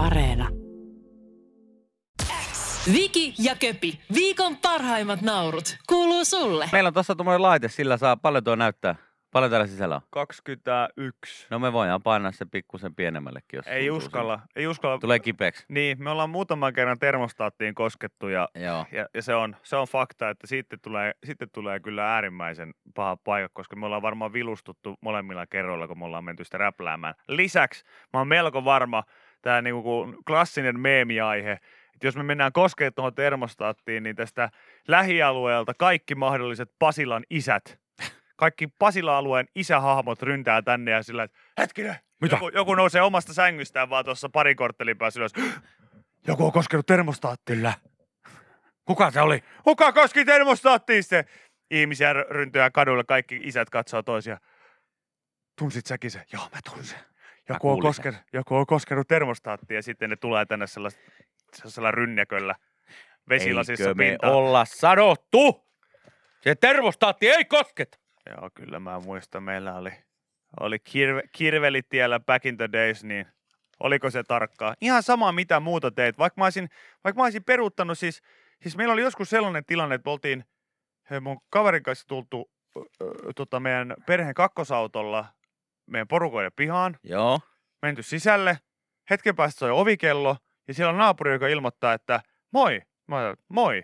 Areena. Viki ja Köpi, viikon parhaimmat naurut, kuuluu sulle. Meillä on tuossa tuommoinen laite, sillä saa paljon tuo näyttää. Paljon täällä sisällä on. 21. No me voidaan painaa se pikkusen pienemmällekin, jos Ei uskalla, ei uskalla. Tulee kipeäksi. Niin, me ollaan muutaman kerran termostaattiin koskettu ja, Joo. ja, ja se, on, se on fakta, että sitten tulee, sitten tulee kyllä äärimmäisen paha paikka, koska me ollaan varmaan vilustuttu molemmilla kerroilla, kun me ollaan menty sitä räpläämään. Lisäksi mä oon melko varma, tämä niinku klassinen meemiaihe, että jos me mennään koskemaan tuohon termostaattiin, niin tästä lähialueelta kaikki mahdolliset Pasilan isät, kaikki Pasila-alueen isähahmot ryntää tänne ja sillä, että hetkinen, Mitä? Joku, joku nousee omasta sängystään vaan tuossa pari korttelin päässä ylös. Joku on koskenut termostaattiin. Kuka se oli? Kuka koski termostaattiin se? Ihmisiä r- ryntyää kadulla, kaikki isät katsoo toisia. Tunsit säkin se? Joo, mä tunsin. Joku on, koskenut, joku on koskenut termostaattiin ja sitten ne tulee tänne sellaisella, sellaisella rynnäköllä vesilasissa Eikö me pintaan. olla sanottu? Se termostaatti ei kosketa. Joo, kyllä mä muistan. Meillä oli, oli kirve, kirvelitiellä back in the days, niin oliko se tarkkaa? Ihan sama, mitä muuta teit. Vaikka mä olisin, vaikka mä olisin peruuttanut, siis, siis meillä oli joskus sellainen tilanne, että me oltiin mun kaverin kanssa tultu tota, meidän perheen kakkosautolla meidän porukoiden pihaan, Joo. menty sisälle, hetken päästä soi ovikello, ja siellä on naapuri, joka ilmoittaa, että moi, mä oon, moi,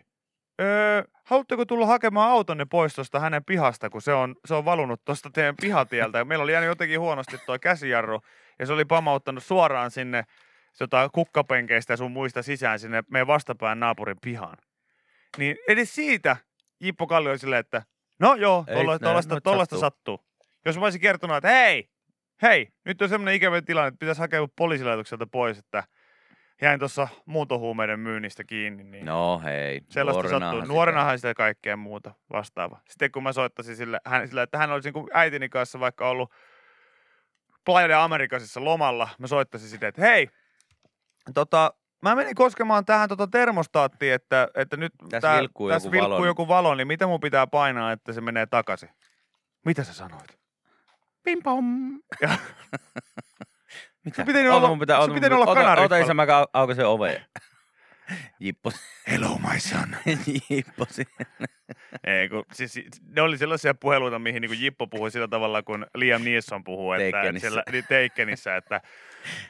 öö, haluatteko tulla hakemaan autonne pois tuosta hänen pihasta, kun se on, se on valunut tuosta teidän pihatieltä. Ja meillä oli jäänyt jotenkin huonosti tuo käsijarru, ja se oli pamauttanut suoraan sinne tota, kukkapenkeistä ja sun muista sisään sinne meidän vastapään naapurin pihaan. Niin edes siitä Jippo Kalli oli silleen, että no joo, tuollaista sattuu. sattuu. Jos mä olisin kertonut, että hei, hei, nyt on semmoinen ikävä tilanne, että pitäisi hakea poliisilaitokselta pois, että jäin tuossa muuntohuumeiden myynnistä kiinni, niin No hei. sellaista nuorenahan sattuu. sitä- Nuorenahan sitä ja kaikkea muuta vastaavaa. Sitten kun mä soittasin sille, hän, sille että hän olisi niin äitini kanssa vaikka ollut Playa de Amerikasissa lomalla, mä soittasin sitten, että hei, tota, mä menin koskemaan tähän tota termostaattiin, että, että nyt Tässä tää- vilkkuu tässä joku vilkkuu valo, joku valo, niin mitä mun pitää painaa, että se menee takaisin? Mitä sä sanoit? Pim pom. Ja- Mitä? Pitänyt Ota, olla- mun pitää, pitänyt pitää- olla ota, ota kanariffalla. isä, mä ka- aukaisen oven. Jippo. Hello my son. Jippo. Ei, kun, siis, ne oli sellaisia puheluita, mihin niin Jippo puhui sillä tavalla, kun Liam Neeson puhuu. Että, Takenissä. siellä, niin Takenissä, että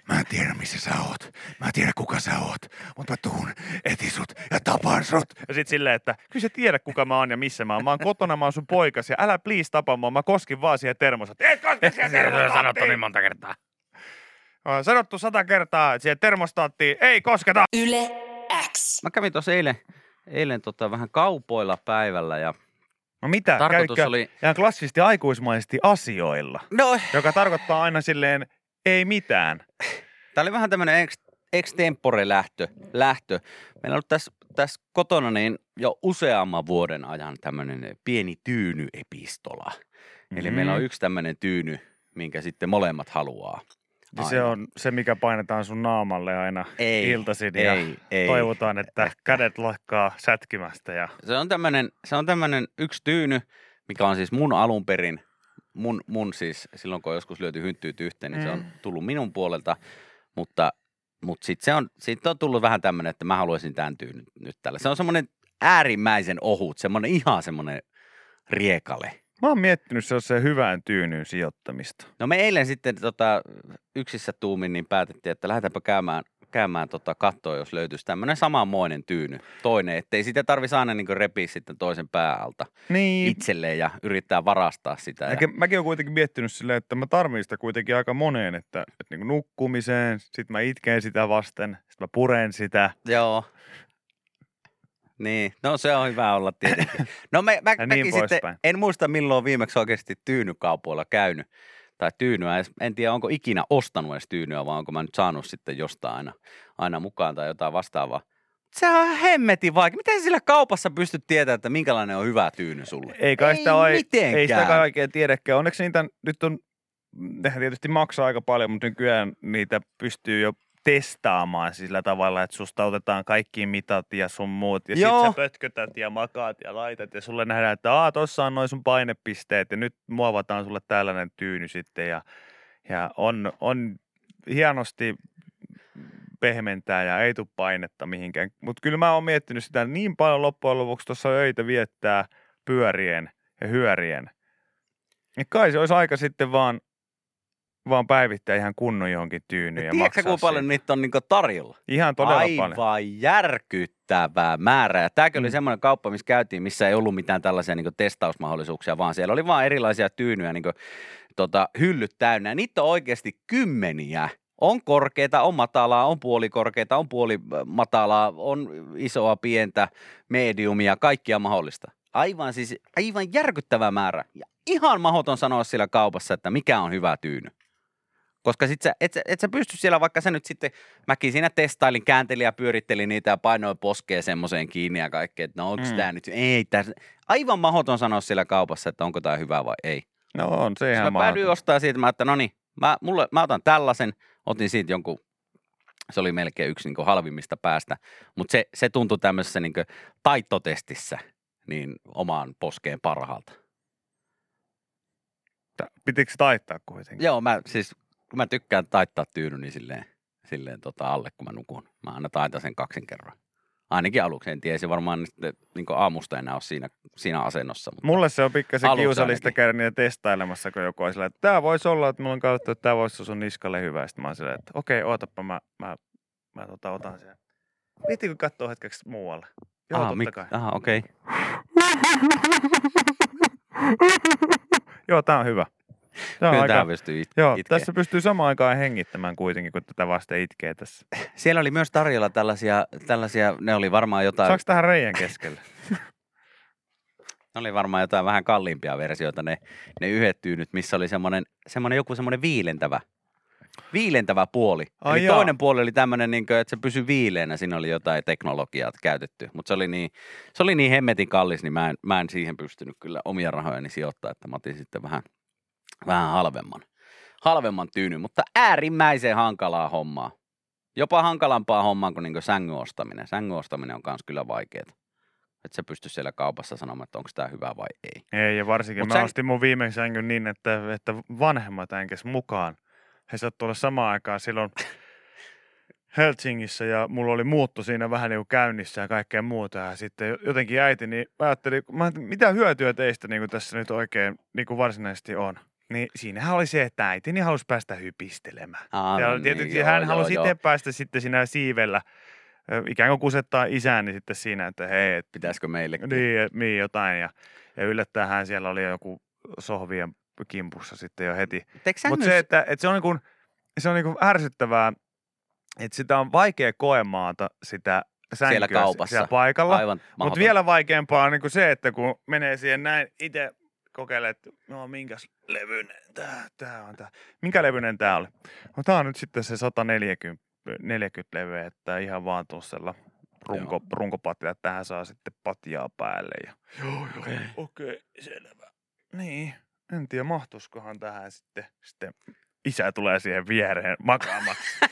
mä en tiedä missä sä oot. Mä en tiedä kuka sä oot. Mutta mä tuun, etin sut ja tapan sut. Ja sit silleen, että kyllä sä tiedät kuka mä oon ja missä mä oon. Mä oon kotona, mä oon sun poikas ja älä please tapa mua. Mä koskin vaan siihen termostaattiin. Et koske siihen termostaattiin. monta kertaa. On sanottu sata kertaa, että siihen termostaattiin ei kosketa. Yle X. Mä kävin tuossa eilen, eilen tota vähän kaupoilla päivällä ja No mitä? tarkoitus Käykö oli... ihan klassisesti aikuismaisesti asioilla? No, Joka tarkoittaa aina silleen ei mitään. Tämä oli vähän tämmöinen ex, extempore lähtö, lähtö. Meillä on ollut tässä, tässä kotona niin jo useamman vuoden ajan tämmöinen pieni tyynyepistola. Eli meillä on yksi tämmöinen tyyny, minkä sitten molemmat haluaa. Ja Se on se, mikä painetaan sun naamalle aina Ei, iltaisin ja ei, ei. toivotaan, että kädet lakkaa sätkimästä. Ja... Se on tämmöinen, se on tämmöinen yksi tyyny, mikä on siis mun alun perin, mun, mun siis silloin kun on joskus lyöty hynttyyt yhteen, niin se on Mm. tullut minun puolelta, mutta, mutta sitten se on, siitä on tullut vähän tämmöinen, että mä haluaisin tämän tyynyn nyt tällä. Se on semmoinen äärimmäisen ohut, semmoinen ihan semmoinen riekale. Mä oon miettinyt sellaisen hyvään tyynyyn sijoittamista. No me eilen sitten tota, yksissä tuumin niin päätettiin, että lähdetäänpä käymään, käymään tota kattoa, jos löytyisi tämmöinen samanmoinen tyyny. Toinen, ettei sitä tarvitsisi aina niin repiä sitten toisen päältä Niin. itselleen ja yrittää varastaa sitä. Ja, Mäkin, mäkin oon kuitenkin miettinyt silleen, että mä tarvitsen sitä kuitenkin aika moneen, että, että niin nukkumiseen, sit mä itken sitä vasten, sit mä puren sitä. joo. Niin, no se on hyvä olla tietenkin. No mä, mä, Ja mäkin niin sitten, en muista milloin viimeksi oikeasti tyynykaupoilla käynyt. Tai tyynyä, en tiedä onko ikinä ostanut edes tyynyä, vai onko mä nyt saanut sitten jostain aina, aina mukaan tai jotain vastaavaa. Se on hemmetin vaikea. Miten sillä kaupassa pystyt tietämään, että minkälainen on hyvä tyyny sulle? Ei kai Ei sitä oi- mitenkään. Ei sitä kai oikein tiedäkään. Onneksi niitä nyt on, nehän tietysti maksaa aika paljon, mutta nykyään niitä pystyy jo testaamaan sillä tavalla, että susta otetaan kaikki mitat ja sun muut. Ja Joo. sit sä pötkötät ja makaat ja laitat ja sulle nähdään, että aa, tossa on noin sun painepisteet ja nyt muovataan sulle tällainen tyyny sitten. Ja, ja on, on hienosti pehmentää ja ei tule painetta mihinkään. Mutta kyllä mä oon miettinyt sitä niin paljon loppujen lopuksi tuossa öitä viettää pyörien ja hyörien. Ja kai se olisi aika sitten vaan, vaan päivittää ihan kunnon johonkin tyynyyn ja Tiedätkö maksaa kuinka paljon siitä. niitä on niinku tarjolla? Ihan todella Aivan paljon. järkyttävää määrää. Ja tämäkin oli Mm. semmoinen kauppa, missä käytiin, missä ei ollut mitään tällaisia niin testausmahdollisuuksia, vaan siellä oli vaan erilaisia tyynyjä niin tota, hyllyt täynnä. Ja niitä on oikeasti kymmeniä. On korkeita, on matalaa, on puolikorkeita, on puoli matalaa, on isoa, pientä, mediumia, kaikkia mahdollista. Aivan siis, aivan järkyttävä määrä. Ja ihan mahdoton sanoa siellä kaupassa, että mikä on hyvä tyyny. Koska sit sä, et, et sä pysty siellä, vaikka sä nyt sitten, mäkin siinä testailin, kääntelin ja pyörittelin niitä ja painoin poskeen semmoiseen kiinni ja kaikkea, että no onko Mm. tämä nyt, ei tässä, aivan mahdoton sanoa siellä kaupassa, että onko tämä hyvä vai ei. No on se Ihan ihan mä päädyin ostaa siitä, mä että no niin, mä, mulle, mä otan tällaisen, otin siitä jonkun, se oli melkein yksi niin halvimmista päästä, mutta se, se tuntui tämmöisessä niin taittotestissä niin omaan poskeen parhaalta. Pitikö se taittaa kuitenkin? Joo, mä siis, kun mä tykkään taittaa tyyny, niin silleen, silleen tota alle, kun mä nukun. Mä aina taitan sen kaksin kerran. Ainakin aluksi, en tiedä, se varmaan sitten niin aamusta enää ole siinä, siinä asennossa. Mutta Mulle se on pikkasen kiusallista käydä niitä testailemassa, kun joku on sillä, että tämä voisi olla, että mulla on katsottu, että tämä voisi olla sun niskalle hyvä. Sitten mä oon silleen, että okei, ootappa, mä, mä, mä tota, otan sen. Viittikö katsoa hetkeksi muualle? Joo, aha, totta mik- kai. aha, okei. Joo, tää on hyvä. On Kyllä aika... tämä pystyy it- Joo, itkee. tässä pystyy samaan aikaan hengittämään kuitenkin, kun tätä vasta itkee tässä. Siellä oli myös tarjolla tällaisia, tällaisia, ne oli varmaan jotain, Saaks tähän reijän keskelle? ne oli varmaan jotain vähän kalliimpia versioita, ne, ne yhdet tyynyt, missä oli semmoinen, semmoinen joku semmoinen viilentävä, viilentävä puoli. Ai Eli jaa. toinen puoli oli tämmöinen, niin kuin, että se pysyi viileänä, siinä oli jotain teknologiaa käytetty, mutta se oli niin, se oli niin hemmetin kallis, niin mä en, mä en siihen pystynyt kyllä omia rahojani sijoittaa, että mä otin sitten vähän, vähän halvemman, halvemman tyynyn, mutta äärimmäisen hankalaa hommaa. Jopa hankalampaa hommaa kuin, niin sängyn ostaminen. Sängyn ostaminen on myös kyllä vaikeaa. Että sä pysty siellä kaupassa sanomaan, että onko tämä hyvä vai ei. Ei, ja varsinkin Mut mä sä- ostin mun viimeisen sängyn niin, että, että vanhemmat änkes mukaan. He saattu olla samaan aikaan silloin Helsingissä ja mulla oli muutto siinä vähän niin kuin käynnissä ja kaikkea muuta. Ja sitten jotenkin äiti, niin mä ajattelin, mä ajattelin, mitä hyötyä teistä niin kuin tässä nyt oikein niin kuin varsinaisesti on. Niin siinähän oli se, että äiti niin halusi päästä hypistelemään. Aa, Ja no tietysti niin, hän joo, halusi joo, itse joo. päästä sitten siinä siivellä ikään kuin kusettaa isääni sitten siinä, että hei, et Pitäisikö meillekin? niin, niin jotain. Ja, ja yllättäen siellä oli joku sohvien kimpussa sitten jo heti. Mutta se, että, että se on, niin kuin, se on niin kuin ärsyttävää, että sitä on vaikea koemaata sitä sänkyä Siellä kaupassa. siellä paikalla. Aivan Mutta vielä vaikeampaa on niin kuin se, että kun menee siihen näin itse kokeilee, että no minkäs levyinen tää, tää on tää. Minkä levyinen tää oli? No tää on nyt sitten se 140 40 leveä, että ihan vaan tuossella runko, runkopatja, että tähän saa sitten patjaa päälle. Ja, joo, joo, okei, okay. okay, selvä. Niin, en tiedä mahtuskohan tähän sitten, sitten isä tulee siihen viereen makaamaan.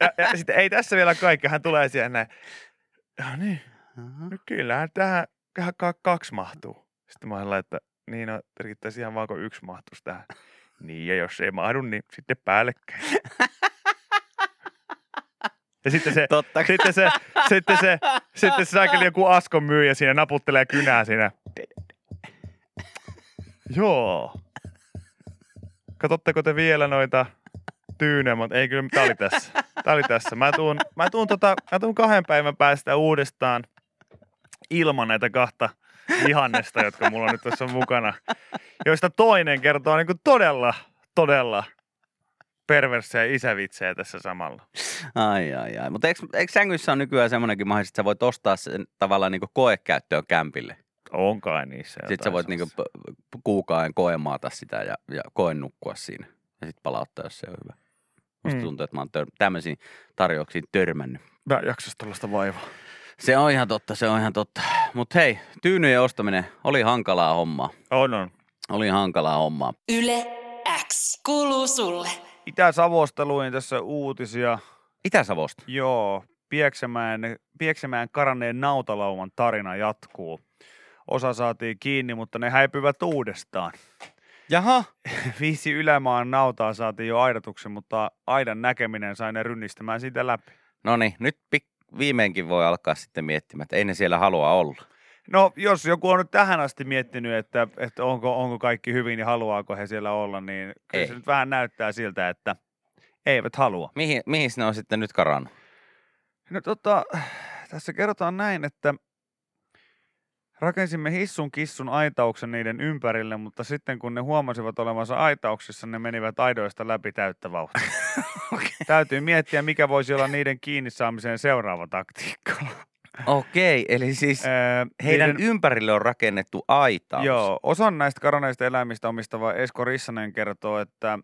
Ja, ja, sitten ei tässä vielä kaikki, hän tulee siihen näin. Ja niin, Aha. no kyllähän tähän tähän ka- kaksi mahtuu. Sitten mä olin että niin no, riittäisi ihan vaan kun yksi mahtuisi tähän. Niin, ja jos ei mahdu, niin sitten päällekkäin. Ja sitten se, Totta sitten se, sitten se, sitten se saakeli joku askon myyjä siinä naputtelee kynää siinä. Joo. Katotteko te vielä noita tyynejä, mutta ei kyllä, tää oli tässä. Tää oli tässä. Mä tuun, mä tuun, tota, mä tuun kahden päivän päästä uudestaan ilman näitä kahta vihannesta, jotka mulla nyt tässä on mukana. Joista toinen kertoo niin kuin todella, todella perversejä isävitsejä tässä samalla. Ai, ai, ai. Mutta eikö, eikö sängyissä on nykyään semmoinenkin mahdollisuus, että sä voit ostaa sen tavallaan niin koekäyttöön kämpille? On kai niissä Sitten sä voit niinku kuukauden koemaata sitä ja, ja koen nukkua siinä. Ja sitten palauttaa, jos se on hyvä. Musta Mm. tuntuu, että mä oon tör- tämmöisiin tarjouksiin törmännyt. Mä jaksas tällaista vaivaa. Se on ihan totta, se on ihan totta. Mutta hei, tyynyjen ostaminen oli hankalaa hommaa. On, on. Oli hankalaa hommaa. Yle X kuuluu sulle. Itä-Savosta luin tässä uutisia. Itä-Savosta. Joo, Pieksämään, Pieksämään karanneen nautalauman tarina jatkuu. Osa saatiin kiinni, mutta ne häipyvät uudestaan. Jaha. Viisi ylämaan nautaa saatiin jo aidatuksen, mutta aidan näkeminen sai ne rynnistämään siitä läpi. No niin, nyt pik- viimeinkin voi alkaa sitten miettimään, että ei ne siellä halua olla. No, jos joku on nyt tähän asti miettinyt, että, että onko, onko kaikki hyvin ja haluaako he siellä olla, niin kyllä Ei. se nyt vähän näyttää siltä, että eivät halua. Mihin, mihin ne on sitten nyt karannut? No tota, tässä kerrotaan näin, että rakensimme hissun kissun aitauksen niiden ympärille, mutta sitten kun ne huomasivat olevansa aitauksissa, ne menivät aidoista läpi täyttä vauhtia. Täytyy miettiä, mikä voisi olla niiden kiinni saamiseen seuraava taktiikka. Okei, eli siis Ää, heidän niiden- ympärille on rakennettu aitaus. Joo, osan näistä karoneista eläimistä omistava Esko Rissanen kertoo, että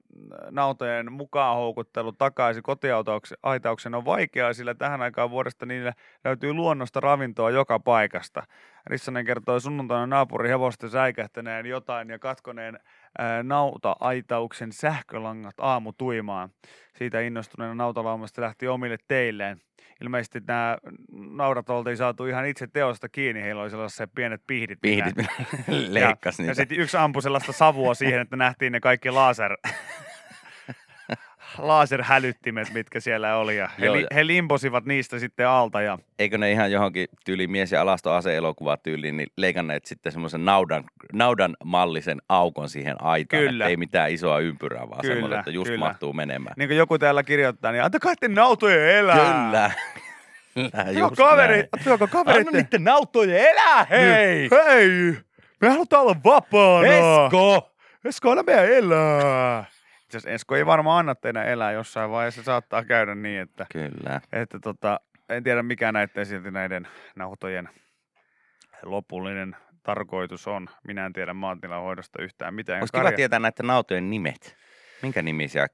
nautojen mukaan houkuttelu takaisin kotiaitauksen on vaikeaa, sillä tähän aikaan vuodesta niille löytyy luonnosta ravintoa joka paikasta. Rissanen kertoi sunnuntaina naapurin säikähtäneen jotain ja katkoneen nauta-aitauksen sähkölangat aamutuimaan. Siitä innostuneena nautalaumasta lähti omille teilleen. Ilmeisesti nämä naudat oltiin saatu ihan itse teosta kiinni, heillä oli sellaiset pienet pihdit. Pihdit leikkas ja, niitä. ja sitten yksi ampui sellaista savua siihen, että nähtiin ne kaikki laser, laserhälyttimet, mitkä siellä oli. Ja he, Joo, li, ja- he limposivat niistä sitten alta. Ja, Eikö ne ihan johonkin tyyli mies- ja alastoase-elokuva tyyliin, niin leikanneet sitten semmoisen naudan, naudan mallisen aukon siihen aitaan, Kyllä. että ei mitään isoa ympyrää, vaan Kyllä, semmoinen, että just kyllä. mahtuu menemään. niin kuin joku täällä kirjoittaa, niin antakaa te nautojen elää. Kyllä. Kyllä, Joo, just kaveri, näin. ottakaa kaverit. Anna niiden nautojen elää, hei! Hei! Me halutaan olla vapaana. Esko! Esko, anna meidän elää. Itse asiassa Esko ei varmaan anna teidän elää jossain vaiheessa. Saattaa käydä niin, että Kyllä. että tota, en tiedä mikä näiden silti näiden nauhoitojen lopullinen tarkoitus on. Minä en tiedä maatilan hoidosta yhtään mitään. Olisi kiva tietää näiden nautojen nimet. Minkä nimisiä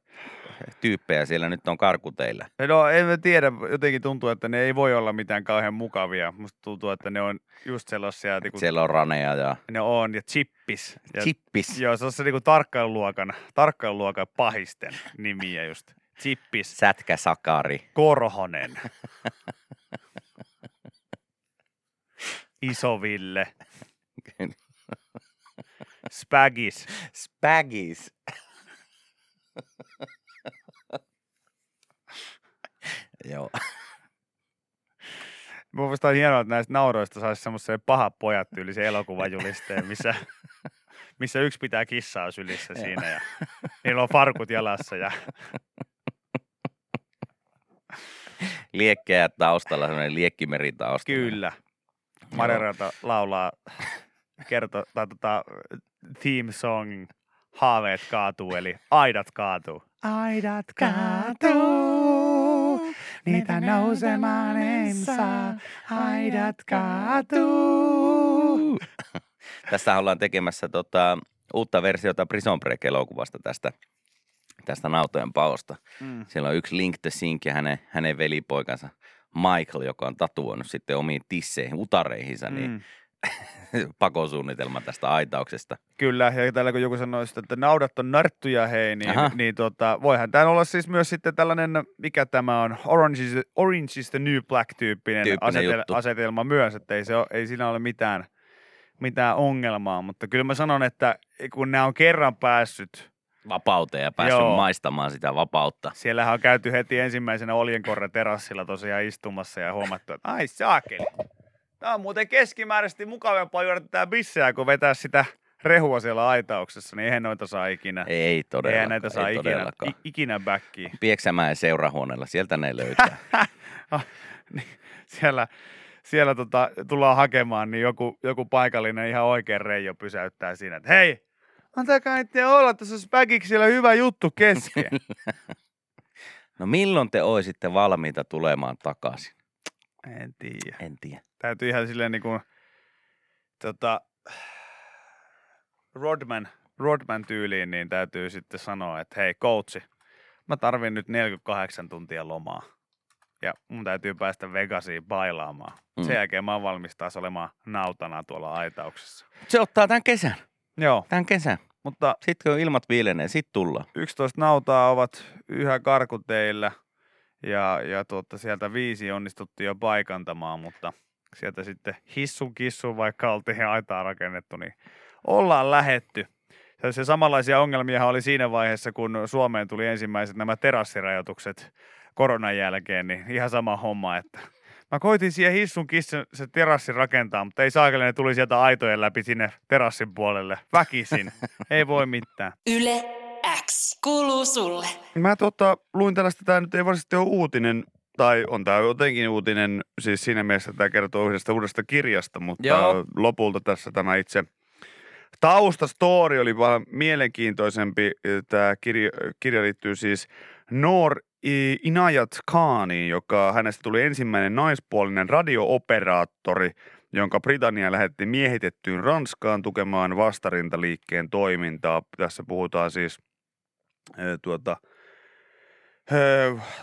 tyyppejä siellä nyt on karkuteillä? No en mä tiedä, jotenkin tuntuu, että ne ei voi olla mitään kauhean mukavia. Musta tuntuu, että ne on just sellaisia, niin kuin, Siellä on raneja ja ne on, ja chippis. Ja, chippis, Joo, se on se niinku tarkkailuluokan, tarkkailuluokan pahisten nimiä just. Chippis, sätkäsakari. Korhonen, Isoville, Spagis. Spagis. Joo. Mun mielestä on hienoa, että näistä nauroista saisi semmoisen paha pojat tyylisen elokuvajulisteen, missä, missä yksi pitää kissaa sylissä siinä ja niillä on farkut jalassa ja Liekkejä taustalla, semmoinen liekkimeri taustalla. kyllä. Marerata laulaa kerto, tai tota, theme song Haaveet kaatuu, eli aidat kaatuu. Aidat kaatuu, niitä nousemaan en saa. Aidat kaatuu. Tässä ollaan tekemässä tota, uutta versiota Prison Break-elokuvasta tästä, tästä nautojen paosta. Mm. Siellä on yksi Link the Sink ja hänen, hänen velipoikansa Michael, joka on tatuoinut sitten omiin tisseihin, utareihinsa, niin Mm. pakosuunnitelma tästä aitauksesta. Kyllä, ja täällä kun joku sanoi, sitä, että naudat on narttuja hei, niin, Aha. niin tota, voihan tämä olla siis myös sitten tällainen, mikä tämä on, Orange is, Orange is the New Black-tyyppinen, Tyyppinen asetel- juttu. asetelma myös, että ei, se ole, ei siinä ole mitään, mitään ongelmaa, mutta kyllä mä sanon, että kun nämä on kerran päässyt, Vapauteen ja päässyt Joo. maistamaan sitä vapautta. siellähän on käyty heti ensimmäisenä Oljenkorren terassilla tosiaan istumassa ja huomattu, että ai saakeli, tämä on muuten keskimääräisesti mukavampaa juoda tätä bisseä, kuin vetää sitä rehua siellä aitauksessa, niin eihän noita saa ikinä. Ei, ei todellakaan. Eihän näitä saa ei ikinä, todellakaan. ikinä backiin. Pieksämäen seurahuoneella, sieltä ne löytää. Niin, siellä siellä tota, tullaan hakemaan, niin joku, joku paikallinen ihan oikein reijo pysäyttää siinä, että hei, antakaa niiden olla, tässä on späkiksi siellä hyvä juttu kesken. No milloin te oisitte valmiita tulemaan takaisin? En tiedä. En tiedä. Täytyy ihan silleen niin kuin, tota, Rodman, Rodman tyyliin, niin täytyy sitten sanoa, että hei coachi, mä tarvin nyt 48 tuntia lomaa. Ja mun täytyy päästä Vegasiin bailaamaan. Mm. Sen jälkeen mä oon valmis taas olemaan nautana tuolla aitauksessa. Se ottaa tämän kesän. Joo, Tämän kesän. mutta Sitten kun ilmat viilenee, sit tullaan. 11 nautaa ovat yhä karkuteillä ja, ja tuota, sieltä viisi onnistuttiin jo paikantamaan, mutta sieltä sitten hissun kissun, vaikka oltiin aitaa rakennettu, niin ollaan lähetty. se samanlaisia ongelmia oli siinä vaiheessa, kun Suomeen tuli ensimmäiset nämä terassirajoitukset koronan jälkeen, niin ihan sama homma, että Mä koitin siihen hissun kissan se terassi rakentaa, mutta ei saakeli, ne tuli sieltä aitojen läpi sinne terassin puolelle. Väkisin. ei voi mitään. Yle X kuuluu sulle. Mä tota, luin tällaista, tämä nyt ei varsinaisesti ole uutinen, tai on tämä jotenkin uutinen, siis siinä mielessä tämä kertoo yhdestä uudesta kirjasta, mutta Joo. lopulta tässä tämä itse taustastory oli vähän mielenkiintoisempi. Tämä kirja, kirja liittyy siis Noor Inayat Khaniin, joka hänestä tuli ensimmäinen naispuolinen radiooperaattori, jonka Britannia lähetti miehitettyyn Ranskaan tukemaan vastarintaliikkeen toimintaa. Tässä puhutaan siis tuota,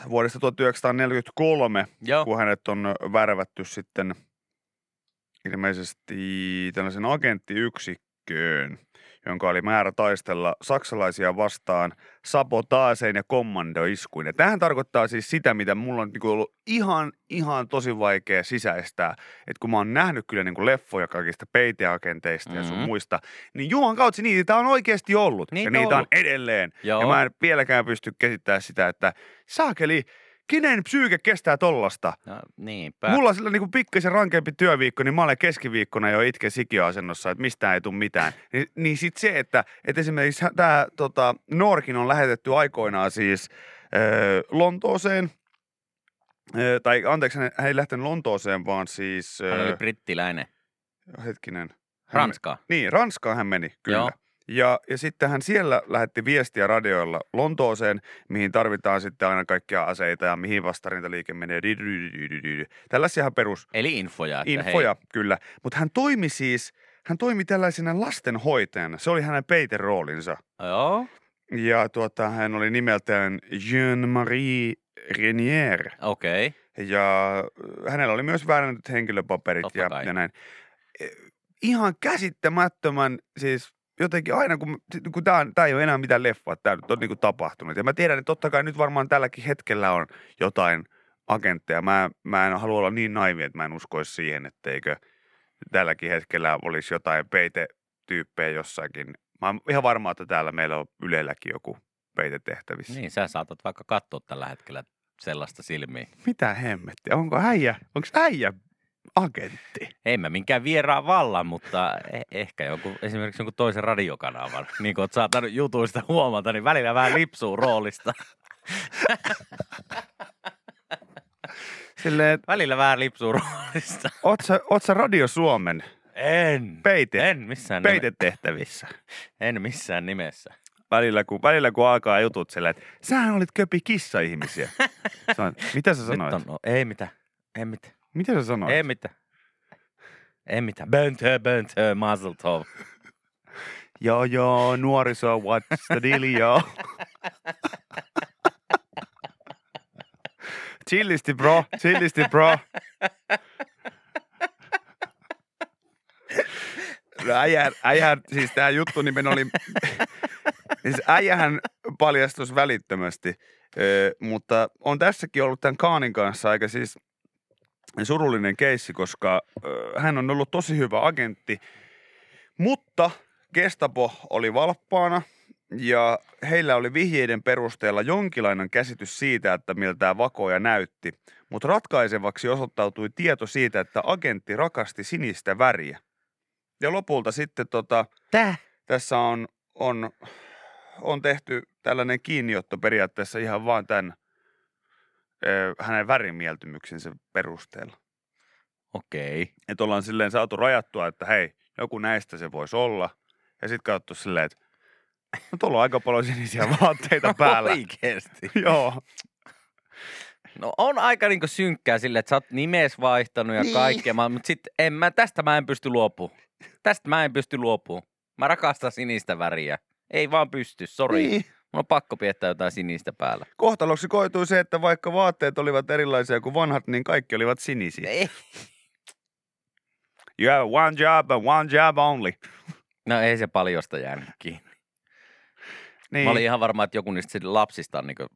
vuodesta 1943, Joo. kun hänet on värvätty sitten ilmeisesti tällaisen agenttiyksikköön, jonka oli määrä taistella saksalaisia vastaan sabotaaseen ja kommandoiskuin. Ja tämähän tarkoittaa siis sitä, mitä mulla on niinku ollut ihan, ihan tosi vaikea sisäistää. Että kun mä oon nähnyt kyllä niinku leffoja kaikista peiteagenteista mm-hmm. ja sun Mhm. muista, niin juman kautta niitä on oikeasti ollut. Niitä ja on niitä on ollut. edelleen. Joo. Ja mä en vieläkään pysty käsittämään sitä, että saakeli, kenen psyyke kestää tollasta? No, niinpä. Mulla on sillä niinku pikkasen rankempi työviikko, niin mä olen keskiviikkona jo itke sikiöasennossa, että mistään ei tule mitään. Ni, niin sit se, että, että esimerkiksi tämä tota, Norkin on lähetetty aikoinaan siis ö, Lontooseen, ö, tai anteeksi, hän, hän ei lähtenyt Lontooseen, vaan siis, Hän oli brittiläinen. hetkinen. Hän, Ranskaa. niin, Ranskaan hän meni, kyllä. Joo. Ja, ja sitten hän siellä lähetti viestiä radioilla Lontooseen, mihin tarvitaan sitten aina kaikkia aseita ja mihin vastarintaliike menee. Tällaisia perus Eli infoja. Että infoja, kyllä. Mutta hän toimi siis, hän toimi tällaisena lastenhoitajana. Se oli hänen peiteroolinsa. Hei, joo. Ja tuota, hän oli nimeltään Jean-Marie Renier. Okei. Ja äh, hänellä oli myös väärännetyt henkilöpaperit Totta ja, kai. ja näin. Eh, Ihan käsittämättömän, siis jotenkin aina, kun, kun tämä, tämä ei ole enää mitään leffaa, tämä nyt on niin kuin tapahtunut. Ja mä tiedän, että totta kai nyt varmaan tälläkin hetkellä on jotain agentteja. Mä, mä en halua olla niin naivi, että mä en uskoisi siihen, etteikö tälläkin hetkellä olisi jotain peitetyyppejä jossakin. Mä oon ihan varma, että täällä meillä on Ylelläkin joku peitetehtävissä. Niin, sä saatat vaikka katsoa tällä hetkellä sellaista silmiä. Mitä hemmettiä? Onko äijä, onko äijä agentti? Ei mä minkään vieraan vallan, mutta eh- ehkä joku, esimerkiksi jonkun toisen radiokanavan. Niin kuin oot saattanut jutuista huomata, niin välillä vähän lipsuu roolista. Silleen, että Välillä vähän lipsuu roolista. oot sä, oot sä Radio Suomen En. peite, En missään, peitetehtävissä? en missään nimessä. Välillä kun, välillä kun alkaa jutut silleen, että sähän olit köpi kissa-ihmisiä. Sanoin, mitä sä sanoit? Nyt on, no, ei mitään. Ei mitään. Mitä sä sanoit? Ei mitään. Ei mitään. Böntö, böntö, mazel tov. Joo, joo, nuoriso, what's the deal, joo. Chillisti, bro. Chillisti, bro. No äijä, äijä, siis tämä juttu nimen oli, siis äijähän paljastus välittömästi, ö, mutta on tässäkin ollut tämän Kaanin kanssa aika siis surullinen keissi, koska hän on ollut tosi hyvä agentti, mutta Gestapo oli valppaana ja heillä oli vihjeiden perusteella jonkinlainen käsitys siitä, että miltä tämä vakoja näytti. Mutta ratkaisevaksi osoittautui tieto siitä, että agentti rakasti sinistä väriä. Ja lopulta sitten tota, Tää? tässä on, on, on tehty tällainen kiinniotto periaatteessa ihan vaan tämän hänen värimieltymyksensä perusteella. Okei. Että ollaan silleen saatu rajattua, että hei, joku näistä se voisi olla. Ja sitten katsottu silleen, että no tuolla on aika paljon sinisiä vaatteita päällä. Oikeesti. Joo. No on aika niinku synkkää sille, että sä oot nimes vaihtanut ja Niin. kaikkea, mutta sit en mä, tästä mä en pysty luopumaan. Tästä mä en pysty luopumaan. Mä rakastan sinistä väriä. Ei vaan pysty, sori. Niin. Niin. Mun on pakko piettää jotain sinistä päällä. Kohtaloksi koitui se, että vaikka vaatteet olivat erilaisia kuin vanhat, niin kaikki olivat sinisiä. Ei. You have one job and one job only. No ei se paljosta jäänyt kiinni. Niin. Mä olin ihan varma, että joku niistä lapsista on niinku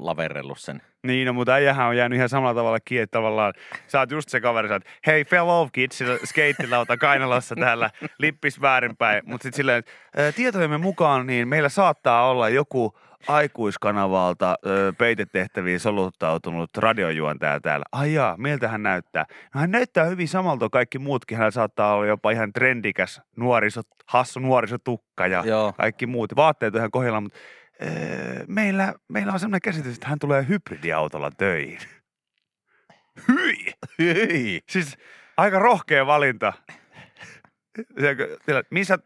laverellut sen. Niin, no, mutta äijähän on jäänyt ihan samalla tavalla kiinni, että tavallaan sä oot just se kaveri, sä oot, hei, fell off kids, skeittilauta kainalossa täällä, lippis väärinpäin, mutta sitten silleen, tietojemme mukaan, niin meillä saattaa olla joku aikuiskanavalta ö, peitetehtäviin soluttautunut radiojuontaja täällä. Ai jaa, miltä hän näyttää? No hän näyttää hyvin samalta kuin kaikki muutkin. Hän saattaa olla jopa ihan trendikäs nuoriso, hassu nuorisotukka ja Joo. kaikki muut. Vaatteet on ihan kohdillaan, mutta meillä, meillä on sellainen käsitys, että hän tulee hybridiautolla töihin. Hyi! Hyi. Siis aika rohkea valinta. Missä,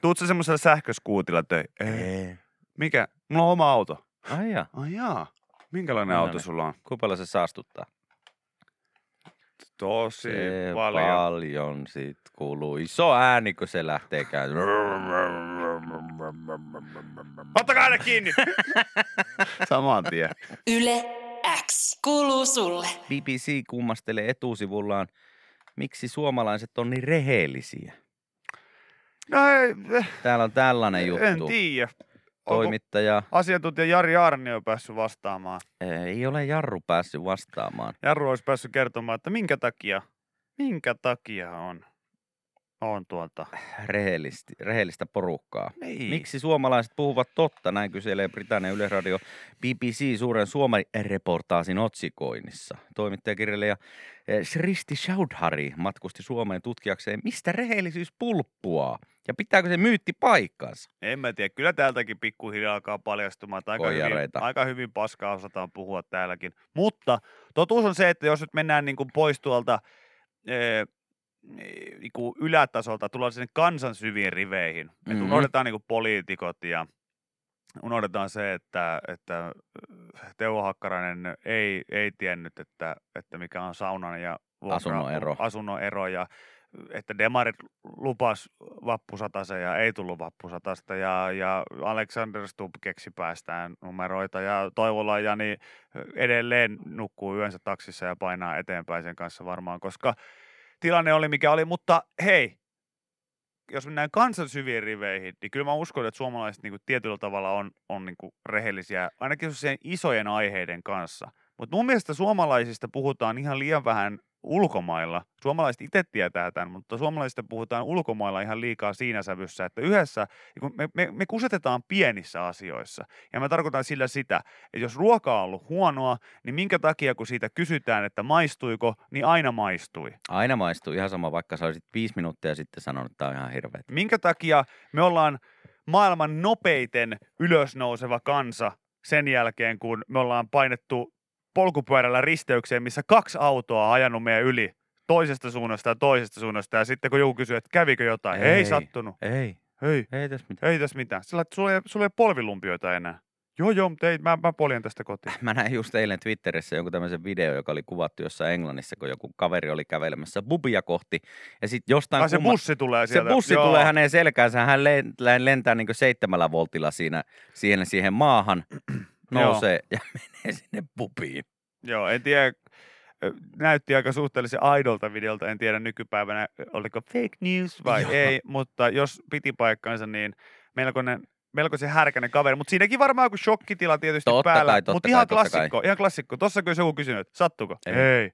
tuut sä semmoisella sähköskuutilla töihin? Ei. Mikä? Mulla on oma auto. Ai ja. Ai jaa. Minkälainen auto sulla on? Kuinka paljon se saastuttaa? Tosi Se paljon. paljon sit kuuluu iso ääni, kun se lähtee käymään. Ottakaa ne kiinni! Saman tien. Yle X kuuluu sulle. BBC kummastelee etusivullaan, miksi suomalaiset on niin rehellisiä. No ei, eh, Täällä on tällainen en juttu. tiedä. Onko Toimittaja asiantuntija Jari Arni on päässyt vastaamaan? ei ole Jarru päässyt vastaamaan. Jarru olisi päässyt kertomaan, että minkä takia, minkä takia on, on tuolta. Rehellistä, rehellistä porukkaa. Niin. Miksi suomalaiset puhuvat totta? Näin kyselee Britannian Yleisradio BBC suuren Suomi-reportaasin otsikoinnissa. Toimittajakirjailija eh, Sristi Chaudhary matkusti Suomeen tutkijakseen, mistä rehellisyys pulppuaa ja pitääkö se myytti paikkansa. En mä tiedä, kyllä täältäkin pikkuhiljaa alkaa paljastumaan. Aika hyvin, aika hyvin paskaa osataan puhua täälläkin. Mutta totuus on se, että jos nyt mennään niin kuin pois tuolta ee, niin kuin ylätasolta, tullaan sinne kansan syviin riveihin. Mm-hmm. Mhm. unohdetaan niin kuin poliitikot ja unohdetaan se, että, että äh, Teuvo Hakkarainen ei, ei tiennyt, että, että mikä on saunan ja vuokra- Asunnon ero. asunnon ero ja että demarit lupas vappusatasen ja ei tullut vappusatasta ja, ja Alexander Stubb keksi päästään numeroita ja Toivola Jani edelleen nukkuu yönsä taksissa ja painaa eteenpäin sen kanssa varmaan, koska tilanne oli mikä oli, mutta hei, jos mennään kansan syviin riveihin, niin kyllä mä uskon, että suomalaiset niin kuin tietyllä tavalla on, on niin kuin rehellisiä, ainakin isojen aiheiden kanssa. Mutta mun mielestä suomalaisista puhutaan ihan liian vähän ulkomailla. Suomalaiset itse tietää tämän, mutta suomalaisista puhutaan ulkomailla ihan liikaa siinä sävyssä, että yhdessä, niin kun me, me, me kusetetaan pienissä asioissa. Ja mä tarkoitan sillä sitä, että jos ruoka on ollut huonoa, niin minkä takia kun siitä kysytään, että maistuiko, niin aina maistui. Aina maistuu ihan sama, vaikka sä olisit viisi minuuttia sitten sanonut, että tämä on ihan hirveä. Minkä takia me ollaan maailman nopeiten ylösnouseva kansa sen jälkeen, kun me ollaan painettu polkupyörällä risteykseen, missä kaksi autoa on ajanut meidän yli toisesta suunnasta ja toisesta suunnasta. Ja sitten kun joku kysyy, että kävikö jotain, ei, ei sattunut. Ei, Ei, ei tässä mitään. ei tässä mitään. Sillä, että sulla ei, sulla ei ole polvilumpioita enää. Joo, joo, mutta ei, mä, mä poljen tästä kotiin. Mä näin just eilen Twitterissä jonkun tämmöisen video, joka oli kuvattu jossain Englannissa, kun joku kaveri oli kävelemässä bubia kohti. Ja sitten jostain Ai se kumma- bussi tulee se sieltä. bussi joo. tulee hänen selkäänsä, hän len- lentää niin seitsemällä voltilla siinä, siihen, siihen maahan, nousee ja menee sinne pubiin. Joo, en tiedä. Näytti aika suhteellisen aidolta videolta, en tiedä nykypäivänä oliko fake news vai Joo. ei, mutta jos piti paikkansa, niin melkoinen melko se härkänen kaveri, mutta siinäkin varmaan joku shokkitila tietysti Totta päällä, kai, mutta ihan kai. klassikko, ihan klassikko. Tossa kun joku kysynyt, sattuko? Ei. Ei.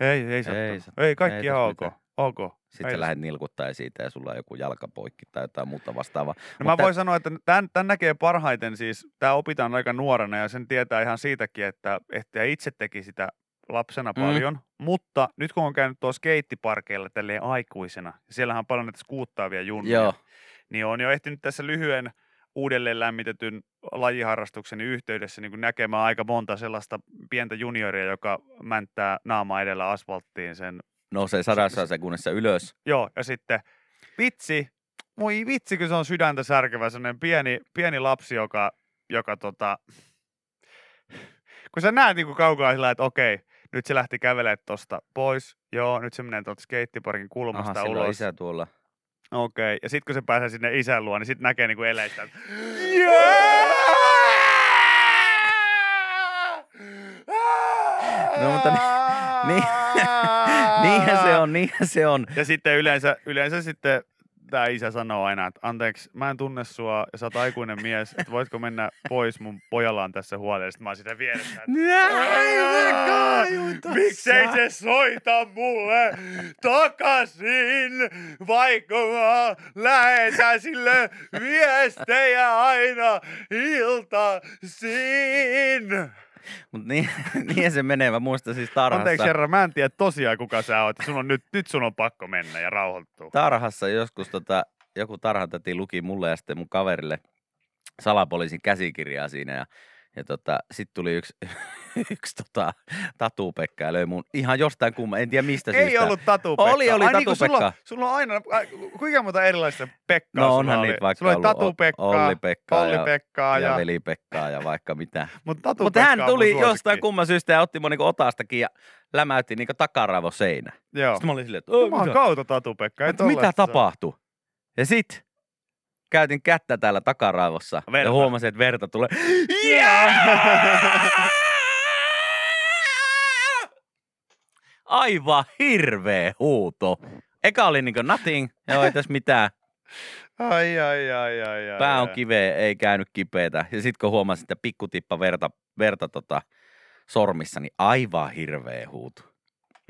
Ei, ei sattunut. Ei Ei, kaikki Ei ihan ok. mitään. ok. Sitten Ei sä lähdet nilkuttaa siitä ja sulla on joku jalkapoikki tai jotain muuta vastaavaa. No mä Mutta- voin sanoa, että tämän, tämän näkee parhaiten siis, tämä opitaan aika nuorena ja sen tietää ihan siitäkin, että, että itse teki sitä lapsena Mm. paljon, mutta nyt kun on käynyt tuossa skeittiparkeilla tälleen aikuisena, ja siellähän on paljon näitä skuuttaavia junnuja, Joo, niin on jo ehtinyt tässä lyhyen uudelleen lämmitetyn lajiharrastukseni yhteydessä niin näkemään aika monta sellaista pientä junioria, joka mänttää naama edellä asfalttiin sen nousee sadassa sekunnissa ylös. Joo, ja sitten vitsi, voi vitsi, kun se on sydäntä särkevä, sellainen pieni, pieni lapsi, joka, joka tota, kun sä näet niin kaukaa sillä, että okei, nyt se lähti kävelemään tosta pois, joo, nyt se menee tuolta skeittiparkin kulmasta Aha, ulos. isä tuolla. Okei, ja sitten kun se pääsee sinne isän luo, niin sitten näkee niinku eleistä. että No, mutta niin, niinhän se on, niinhän se on. Ja sitten yleensä, yleensä sitten tää isä sanoo aina, että anteeksi, mä en tunne sua ja sä oot aikuinen mies, että voitko mennä pois, mun pojalla on tässä huolella. Sitten mä oon sitä vieressä, että Miksei se soita mulle takaisin, vaikka mä lähetän sille viestejä aina iltaisin. Mut niin, niin se menee. Mä muistan siis tarhassa. Anteeksi herra, mä en tiedä tosiaan kuka sä oot. Sun on nyt, nyt sun on pakko mennä ja rauhoittua. tarhassa joskus tota, joku tarhatati luki mulle ja sitten mun kaverille salapoliisin käsikirjaa siinä ja, ja tota, sitten tuli yksi, yksi tota, tatupekka ja löi mun ihan jostain kumma, en tiedä mistä Ei syystä. ollut Tatu Pekka. Oli, oli Ai, Tatu niin, kun sulla, sulla on aina, ai, kuinka monta erilaista Pekkaa No sulla onhan oli? niitä vaikka Sulla oli ollut Tatu O- Pekkaa, Olli ja- Pekkaa ja, ja, veli Pekkaa ja vaikka mitä. mutta Pekka hän tuli jostain kumman syystä ja otti mun niinku otastakin ja lämäytti niinku takaraivo seinä. Joo. Sitten mä olin silleen, että oon kautta Tatu Pekka. ei Mutta mitä tapahtui? Ja sit käytin kättä täällä takaraivossa Verta. ja huomasin, että verta tulee. Aivan hirveä huuto. Eka oli niinku nothing, joo ei tässä mitään. Ai, ai, ai, ai, ai. Pää on kiveä, ei käynyt kipeätä. Ja sit kun huomasin, että pikkutippa verta, verta tota sormissa, niin aivan hirveä huuto.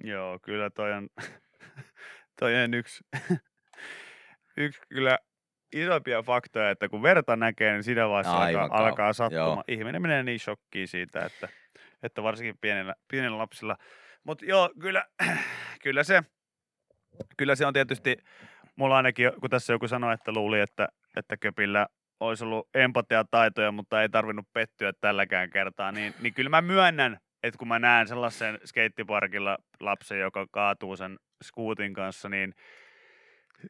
Joo, kyllä toi on, toi on yksi, yksi kyllä isompia faktoja, että kun verta näkee, niin siinä vaiheessa Aivan alkaa, alkaa sattumaan. Ihminen menee niin shokkiin siitä, että, että varsinkin pienillä, pienillä lapsilla. Mutta joo, kyllä, kyllä, se, kyllä se on tietysti, mulla ainakin, kun tässä joku sanoi, että luuli, että, että Köpillä olisi ollut empatiataitoja, mutta ei tarvinnut pettyä tälläkään kertaa, niin, niin kyllä mä myönnän, että kun mä näen sellaisen skeittiparkilla lapsen, joka kaatuu sen skuutin kanssa, niin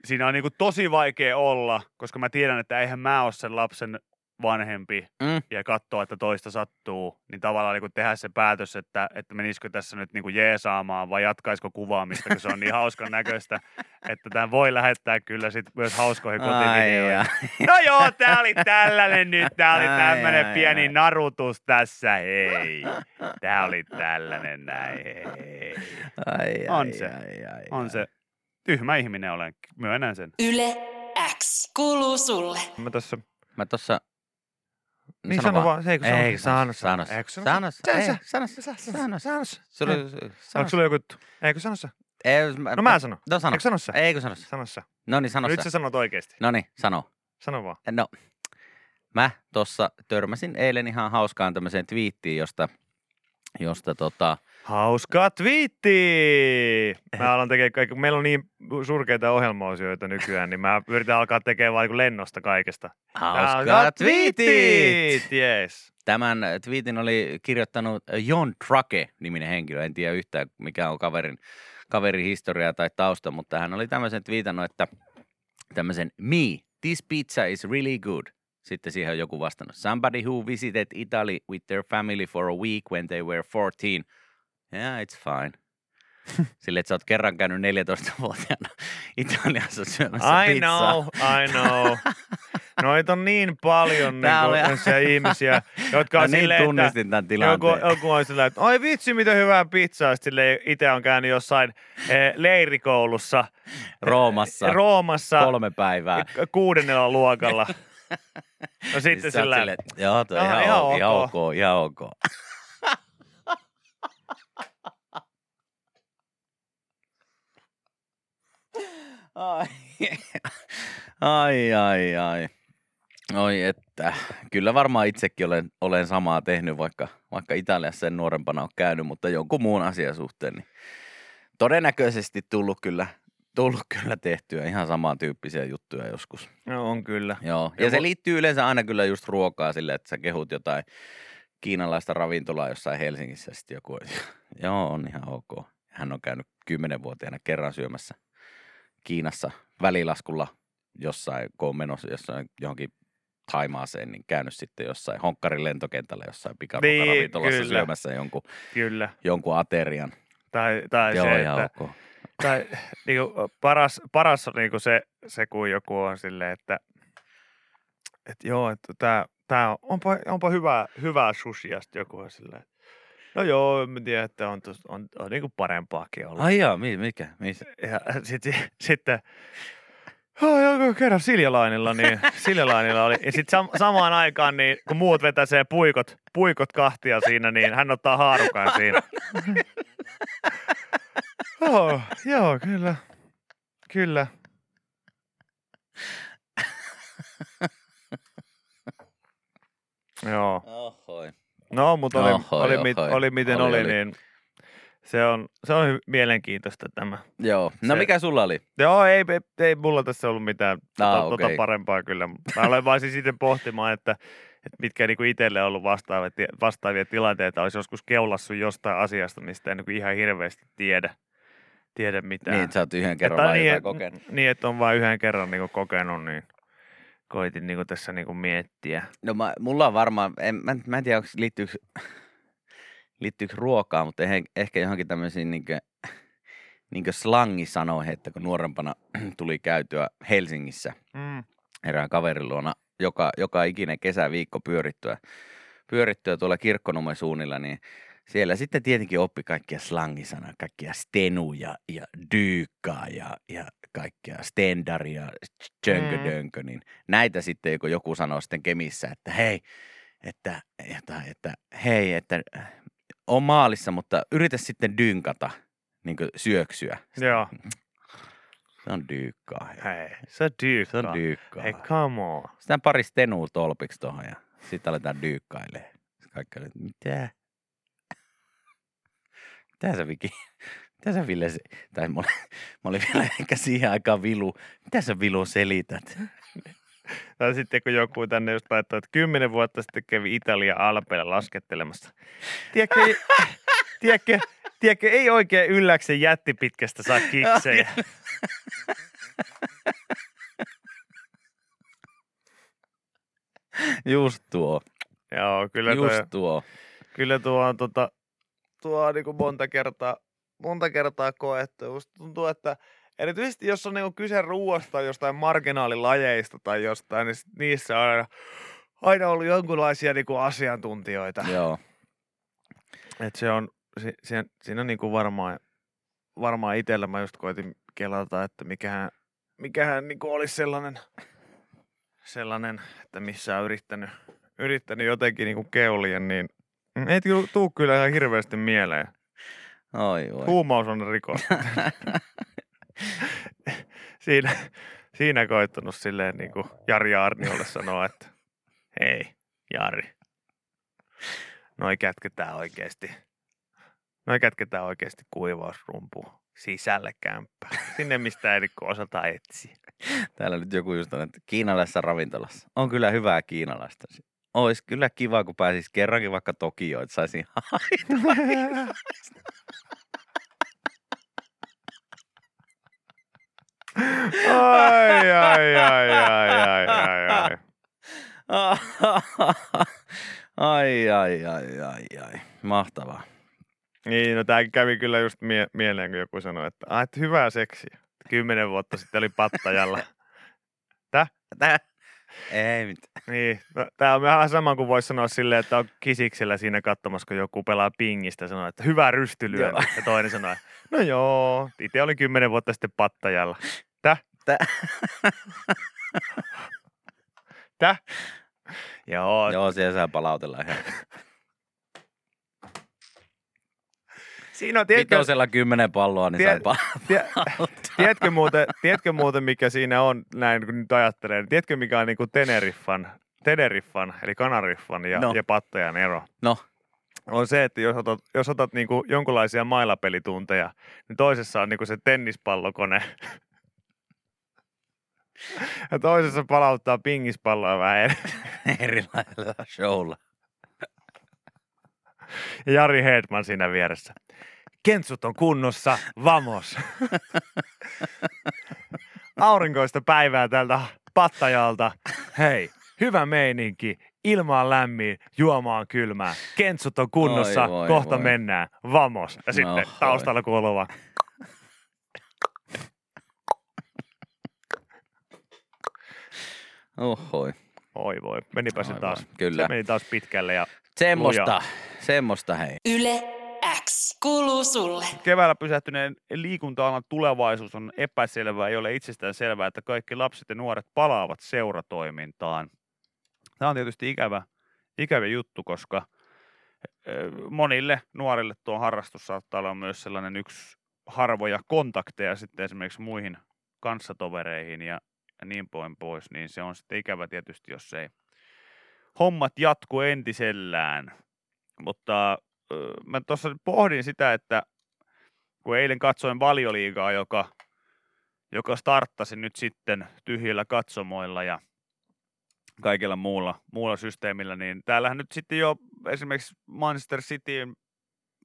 siinä on niinku tosi vaikea olla, koska mä tiedän, että eihän mä ole sen lapsen vanhempi Mm. ja katsoa, että toista sattuu, niin tavallaan niin tehdä se päätös, että, että menisikö tässä nyt niin jeesaamaan vai jatkaisiko kuvaamista, kun se on niin hauskan näköistä, että tämä voi lähettää kyllä sit myös hauskoihin kotivideoihin. No joo, tää oli tällainen nyt, tää oli ai, pieni ai. narutus tässä, hei. Tää oli tällainen näin, hei. Ai, On ai, se. Ai, ai, On ai. se tyhmä ihminen olen, myönnän sen. Yle X kuuluu sulle. Mä tässä... Mä tossa... Niin sano vaan, se ei kun sano. Ei, sano, Sano, sano, sano. Eikö sano? sano, ei, sano, Sano, sano, sano. Sulla, Ei. sano. Onko sulla joku juttu? Eikö sano sä? Ei, mä, No mä sanon. No sano. Eikö sano sä? Ei kun sano. Sano sä. No niin, sano Nyt sä sä. sanot oikeesti. No niin, sano. Sano vaan. No, mä tossa törmäsin eilen ihan hauskaan tämmöiseen twiittiin, josta, josta tota, Hauska twiitti! Mä alan tekemään kaikki, kun meillä on niin surkeita ohjelmaosioita nykyään, niin mä yritän alkaa tekemään vaan niin lennosta kaikesta. hauskaa twiitit! Yes. Tämän twiitin oli kirjoittanut Jon Trake-niminen henkilö. En tiedä yhtään, mikä on kaverin, kaverin historia tai tausta, mutta hän oli tämmöisen twiitannut, että tämmöisen Me, this pizza is really good. Sitten siihen on joku vastannut. Somebody who visited Italy with their family for a week when they were 14. Yeah, it's fine. Sille, että sä oot kerran käynyt 14-vuotiaana Italiassa syömässä I pizzaa. know, I know. Noita on niin paljon Tää niin oli- ihmisiä, jotka on niin silleen, että tunnistin tämän joku, tilanteen. joku on silleen, että oi vitsi, mitä hyvää pizzaa. Sitten silleen itse on käynyt jossain eh, leirikoulussa Roomassa Roomassa kolme päivää. kuudennella luokalla. No sitten sillä silleen, joo, toi Joo, ihan, ihan ihan, ihan ok. ok, ihan ok. Ai, ai, ai. Oi että, kyllä varmaan itsekin olen, olen samaa tehnyt, vaikka, vaikka Italiassa sen nuorempana on käynyt, mutta jonkun muun asian suhteen, niin todennäköisesti tullut kyllä, tullut kyllä tehtyä ihan samantyyppisiä juttuja joskus. No on kyllä. Joo, Ja ja se liittyy yleensä aina kyllä just ruokaa sille, että sä kehut jotain kiinalaista ravintolaa jossain Helsingissä. Sitten joku, joo, on ihan ok. Hän on käynyt kymmenenvuotiaana kerran syömässä Kiinassa välilaskulla jossain, kun on menossa jossain johonkin Taimaaseen, niin käynyt sitten jossain Honkkarin lentokentällä jossain pikaruokaravintolassa kyllä. syömässä jonkun, Kyllä. jonkun aterian. Tai, tai Joo, se, että tai, niinku, paras, paras on niinku se, se, kun joku on silleen, että et joo, että tää, tää on, onpa, onpa hyvää, hyvää sushia, sitten joku on silleen, no joo, mä tiedän, että on, tos, on, on niinku parempaakin ollut. Ai jaa, mi- mikä? Missä? Ja sitten, sitten Joo, joo, kerran Siljalainilla, niin Siljalainilla oli. Ja sitten sam- samaan aikaan, niin kun muut vetäsee puikot, puikot kahtia siinä, niin hän ottaa haarukan siinä. joo, joo, kyllä. Kyllä. Joo. Ohoi. No, mutta oli, Ohoi, oli, mit, ohoi. oli miten Oli, oli, oli. niin se on, se on mielenkiintoista tämä. Joo. No Se- mikä sulla oli? Joo, ei, ei, ei mulla tässä ollut mitään tota, Ah, tota okei. parempaa kyllä. Mä olen vaan siis sitten pohtimaan, että, että mitkä niinku itselle ollut vastaavia, vastaavia tilanteita olisi joskus keulassut jostain asiasta, mistä en niinku ihan hirveästi tiedä, tiedä mitään. Niin, että sä oot yhden kerran Että niin, kokenut. Niin, että on vain yhden kerran niinku kokenut, niin koitin niinku tässä niinku miettiä. No mä, mulla on varmaan, en, mä, mä en tiedä, onko liittyykö, liittyykö ruokaa, mutta ehkä, ehkä johonkin tämmöisiin niinkö, niinkö slangisanoihin, että kun nuorempana tuli käytyä Helsingissä Mm. erään kaverin luona joka, joka ikinen kesä viikko pyörittyä, pyörittyä tuolla kirkkonummen suunnilla, niin siellä sitten tietenkin oppi kaikkia slangisanoja, kaikkia stenuja ja dyykkaa ja, ja kaikkea stendaria, tjönkö niin näitä sitten, kun joku sanoo sitten Kemissä, että hei, että, että, että hei, että on maalissa, mutta yritä sitten dynkata, niin syöksyä. Joo. Se on dyykkaa. hei. Hei, se on dyykka. Se on dyykkaa. Hei, come on. Sitten pari stenua tolpiksi tuohon ja sitten aletaan dyykkailemaan. Kaikki oli, mitä? Mitä sä Viki? Mitä sä Ville, tai mä olin, mä olin vielä ehkä siihen aikaan Vilu. Mitä sä Vilu selität? Tai sitten kun joku tänne just laittoi, että kymmenen vuotta sitten kävi Italia Alpeilla laskettelemassa. Tiedätkö, ei- tiedätkö, tiedätkö, ei oikein ylläksen jättipitkästä saa kiksejä. Just tuo, Joo, kyllä tuo, just tuo. kyllä tuo on, tota, tuo on niin kuin monta kertaa, monta kertaa koettu. Just tuntuu, että erityisesti jos on niin kyse ruoasta, jostain marginaalilajeista tai jostain, niin niissä on aina, aina ollut jonkinlaisia niin kuin asiantuntijoita. Joo. Et se on, si, si, siinä on niinku varmaan, varmaan itsellä mä just koitin kelata, että mikähän, mikähän niinku olisi sellainen, sellainen, että missä on yrittänyt, yrittänyt jotenkin niinku keulia, niin ei tuu kyllä ihan hirveästi mieleen. Oi voi. Huumaus on rikos. siinä, siinä koittanut silleen niin kuin Jari Arniolle sanoa, että hei Jari, noi kätketään oikeasti, noi kätketään oikeasti kuivausrumpu sisälle kämppää. Sinne, mistä ei niinku osata etsiä. Täällä nyt joku just on, että kiinalaisessa ravintolassa. On kyllä hyvää kiinalaista. Olisi kyllä kiva, kun pääsis kerrankin vaikka Tokioon, että saisin Ai, ai, ai, ai, ai, ai, ai. ai, ai, ai, ai, ai. Mahtavaa. Niin, no tää kävi kyllä just mie- mieleen, kun joku sanoi, että, ah, että hyvää seksiä. Kymmenen vuotta sitten oli pattajalla. Tää? Ei mitään. Niin, no, tää on vähän sama kuin voisi sanoa silleen, että on kisiksellä siinä katsomassa, kun joku pelaa pingistä ja sanoo, että hyvä rystylyö. Ja toinen sanoo, no joo, itse oli kymmenen vuotta sitten pattajalla. Täh? Tää. Täh? Joo, Joo, siellä saa palautella ihan. siinä on, tiedätkö, Vitosella kymmenen palloa, niin Tie- sai palautella. tie, tiedätkö, muuten, tiedätkö muuten, mikä siinä on, näin kun nyt ajattelee, niin tiedätkö, mikä on niin kuin Teneriffan, Teneriffan, eli Kanariffan ja, No. ja pattajan ero? No, on se, että jos otat, jos otat niinku jonkunlaisia mailapelitunteja, niin toisessa on niinku se tennispallokone. Ja toisessa palauttaa pingispalloa vähän erilaisella showlla. Ja Jari Hedman siinä vieressä. Kentsut on kunnossa, vamos. Aurinkoista päivää tältä pattajalta. Hei, hyvä meininki, ilma on lämmin, juoma on kylmää. Kentsut on kunnossa, Oi, voi, kohta voi. mennään, vamos. Ja sitten Ohoi. taustalla kuuluu Ohoi. Oi voi, menipä se taas. voi, kyllä. Se meni taas pitkälle ja Semmosta, semmosta hei. Yle X kuuluu sulle. Keväällä pysähtyneen liikunta-alan tulevaisuus on epäselvää. Ei ole itsestään selvää, että kaikki lapset ja nuoret palaavat seuratoimintaan. Tämä on tietysti ikävä, ikävä juttu, koska monille nuorille tuo harrastus saattaa olla myös sellainen yksi harvoja kontakteja sitten esimerkiksi muihin kanssatovereihin ja, ja niin poin pois, niin se on sitten ikävä tietysti, jos ei hommat jatku entisellään. Mutta mä tuossa pohdin sitä, että kun eilen katsoin valioliigaa, joka, joka starttasi nyt sitten tyhjillä katsomoilla ja kaikilla muulla, muulla systeemillä, niin täällähän nyt sitten jo esimerkiksi Manchester Cityin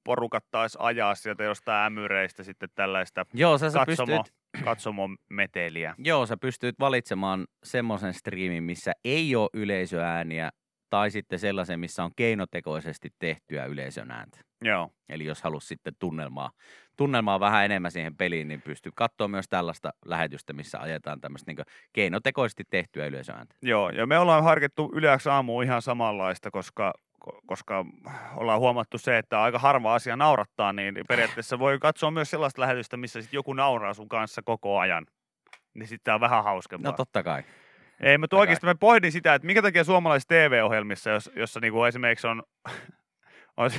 porukat taisi ajaa sieltä jostain ämyreistä sitten tällaista Joo, sä, sä katsomo, pystyt, katsomon meteliä. joo, sä pystyt valitsemaan semmoisen striimin, missä ei ole yleisöääniä, tai sitten sellaisen, missä on keinotekoisesti tehtyä yleisön ääntä. Joo. Eli jos halus sitten tunnelmaa, tunnelmaa vähän enemmän siihen peliin, niin pystyy katsoa myös tällaista lähetystä, missä ajetaan tämmöistä niin keinotekoisesti tehtyä yleisöääntä. Joo, ja me ollaan harkittu yleensä aamu ihan samanlaista, koska, ko- koska ollaan huomattu se, että aika harva asia naurattaa, niin periaatteessa voi katsoa myös sellaista lähetystä, missä sit joku nauraa sun kanssa koko ajan. Niin sitten tää on vähän hauskempaa. No totta kai. Ei, mutta oikeasti mä pohdin sitä, että minkä takia suomalaisissa TV-ohjelmissa, jos, jossa niinku esimerkiksi on, on,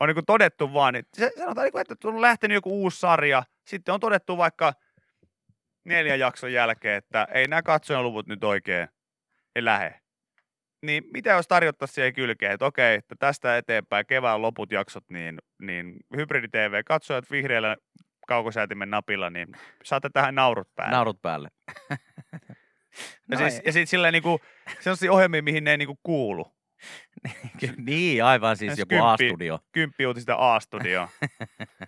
on niinku todettu vaan, että se, sanotaan, niinku, että on lähtenyt joku uusi sarja, sitten on todettu vaikka neljän jakson jälkeen, että ei nämä katsojaluvut nyt oikein ei lähe. Niin mitä jos tarjottaisiin siihen kylkeen, että okei, että tästä eteenpäin kevään loput jaksot, niin, niin Hybridi TV, katsojat vihreällä kaukosäätimen napilla, niin saatte tähän naurut päälle. Naurut päälle. Ja, No siis, ja sitten sillä niinku, sellaisia ohjelmia, mihin ne ei niinku kuulu. niin, aivan siis joku kymppi. A-studio. Kymppiuutista A-studio.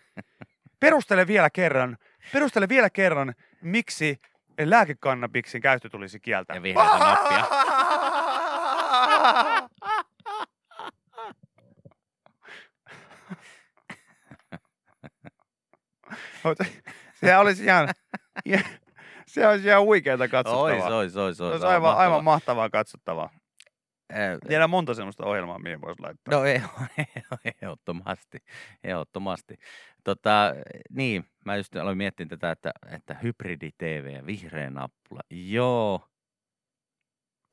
perustele vielä kerran, perustele vielä kerran, miksi lääkekannabiksin käyttö tulisi kieltää. Ja vihreätä nappia. Sehän olisi ihan, se olisi ihan huikeeta katsottavaa. Ois, ois, ois, Se ois. olisi aivan, aivan mahtavaa katsottavaa. Tiedän monta semmoista ohjelmaa, mihin voisi laittaa. No ei, ehdottomasti, ehdottomasti. Tota, niin, mä just aloin miettiä tätä, että, että hybridi TV ja vihreä nappula. Joo.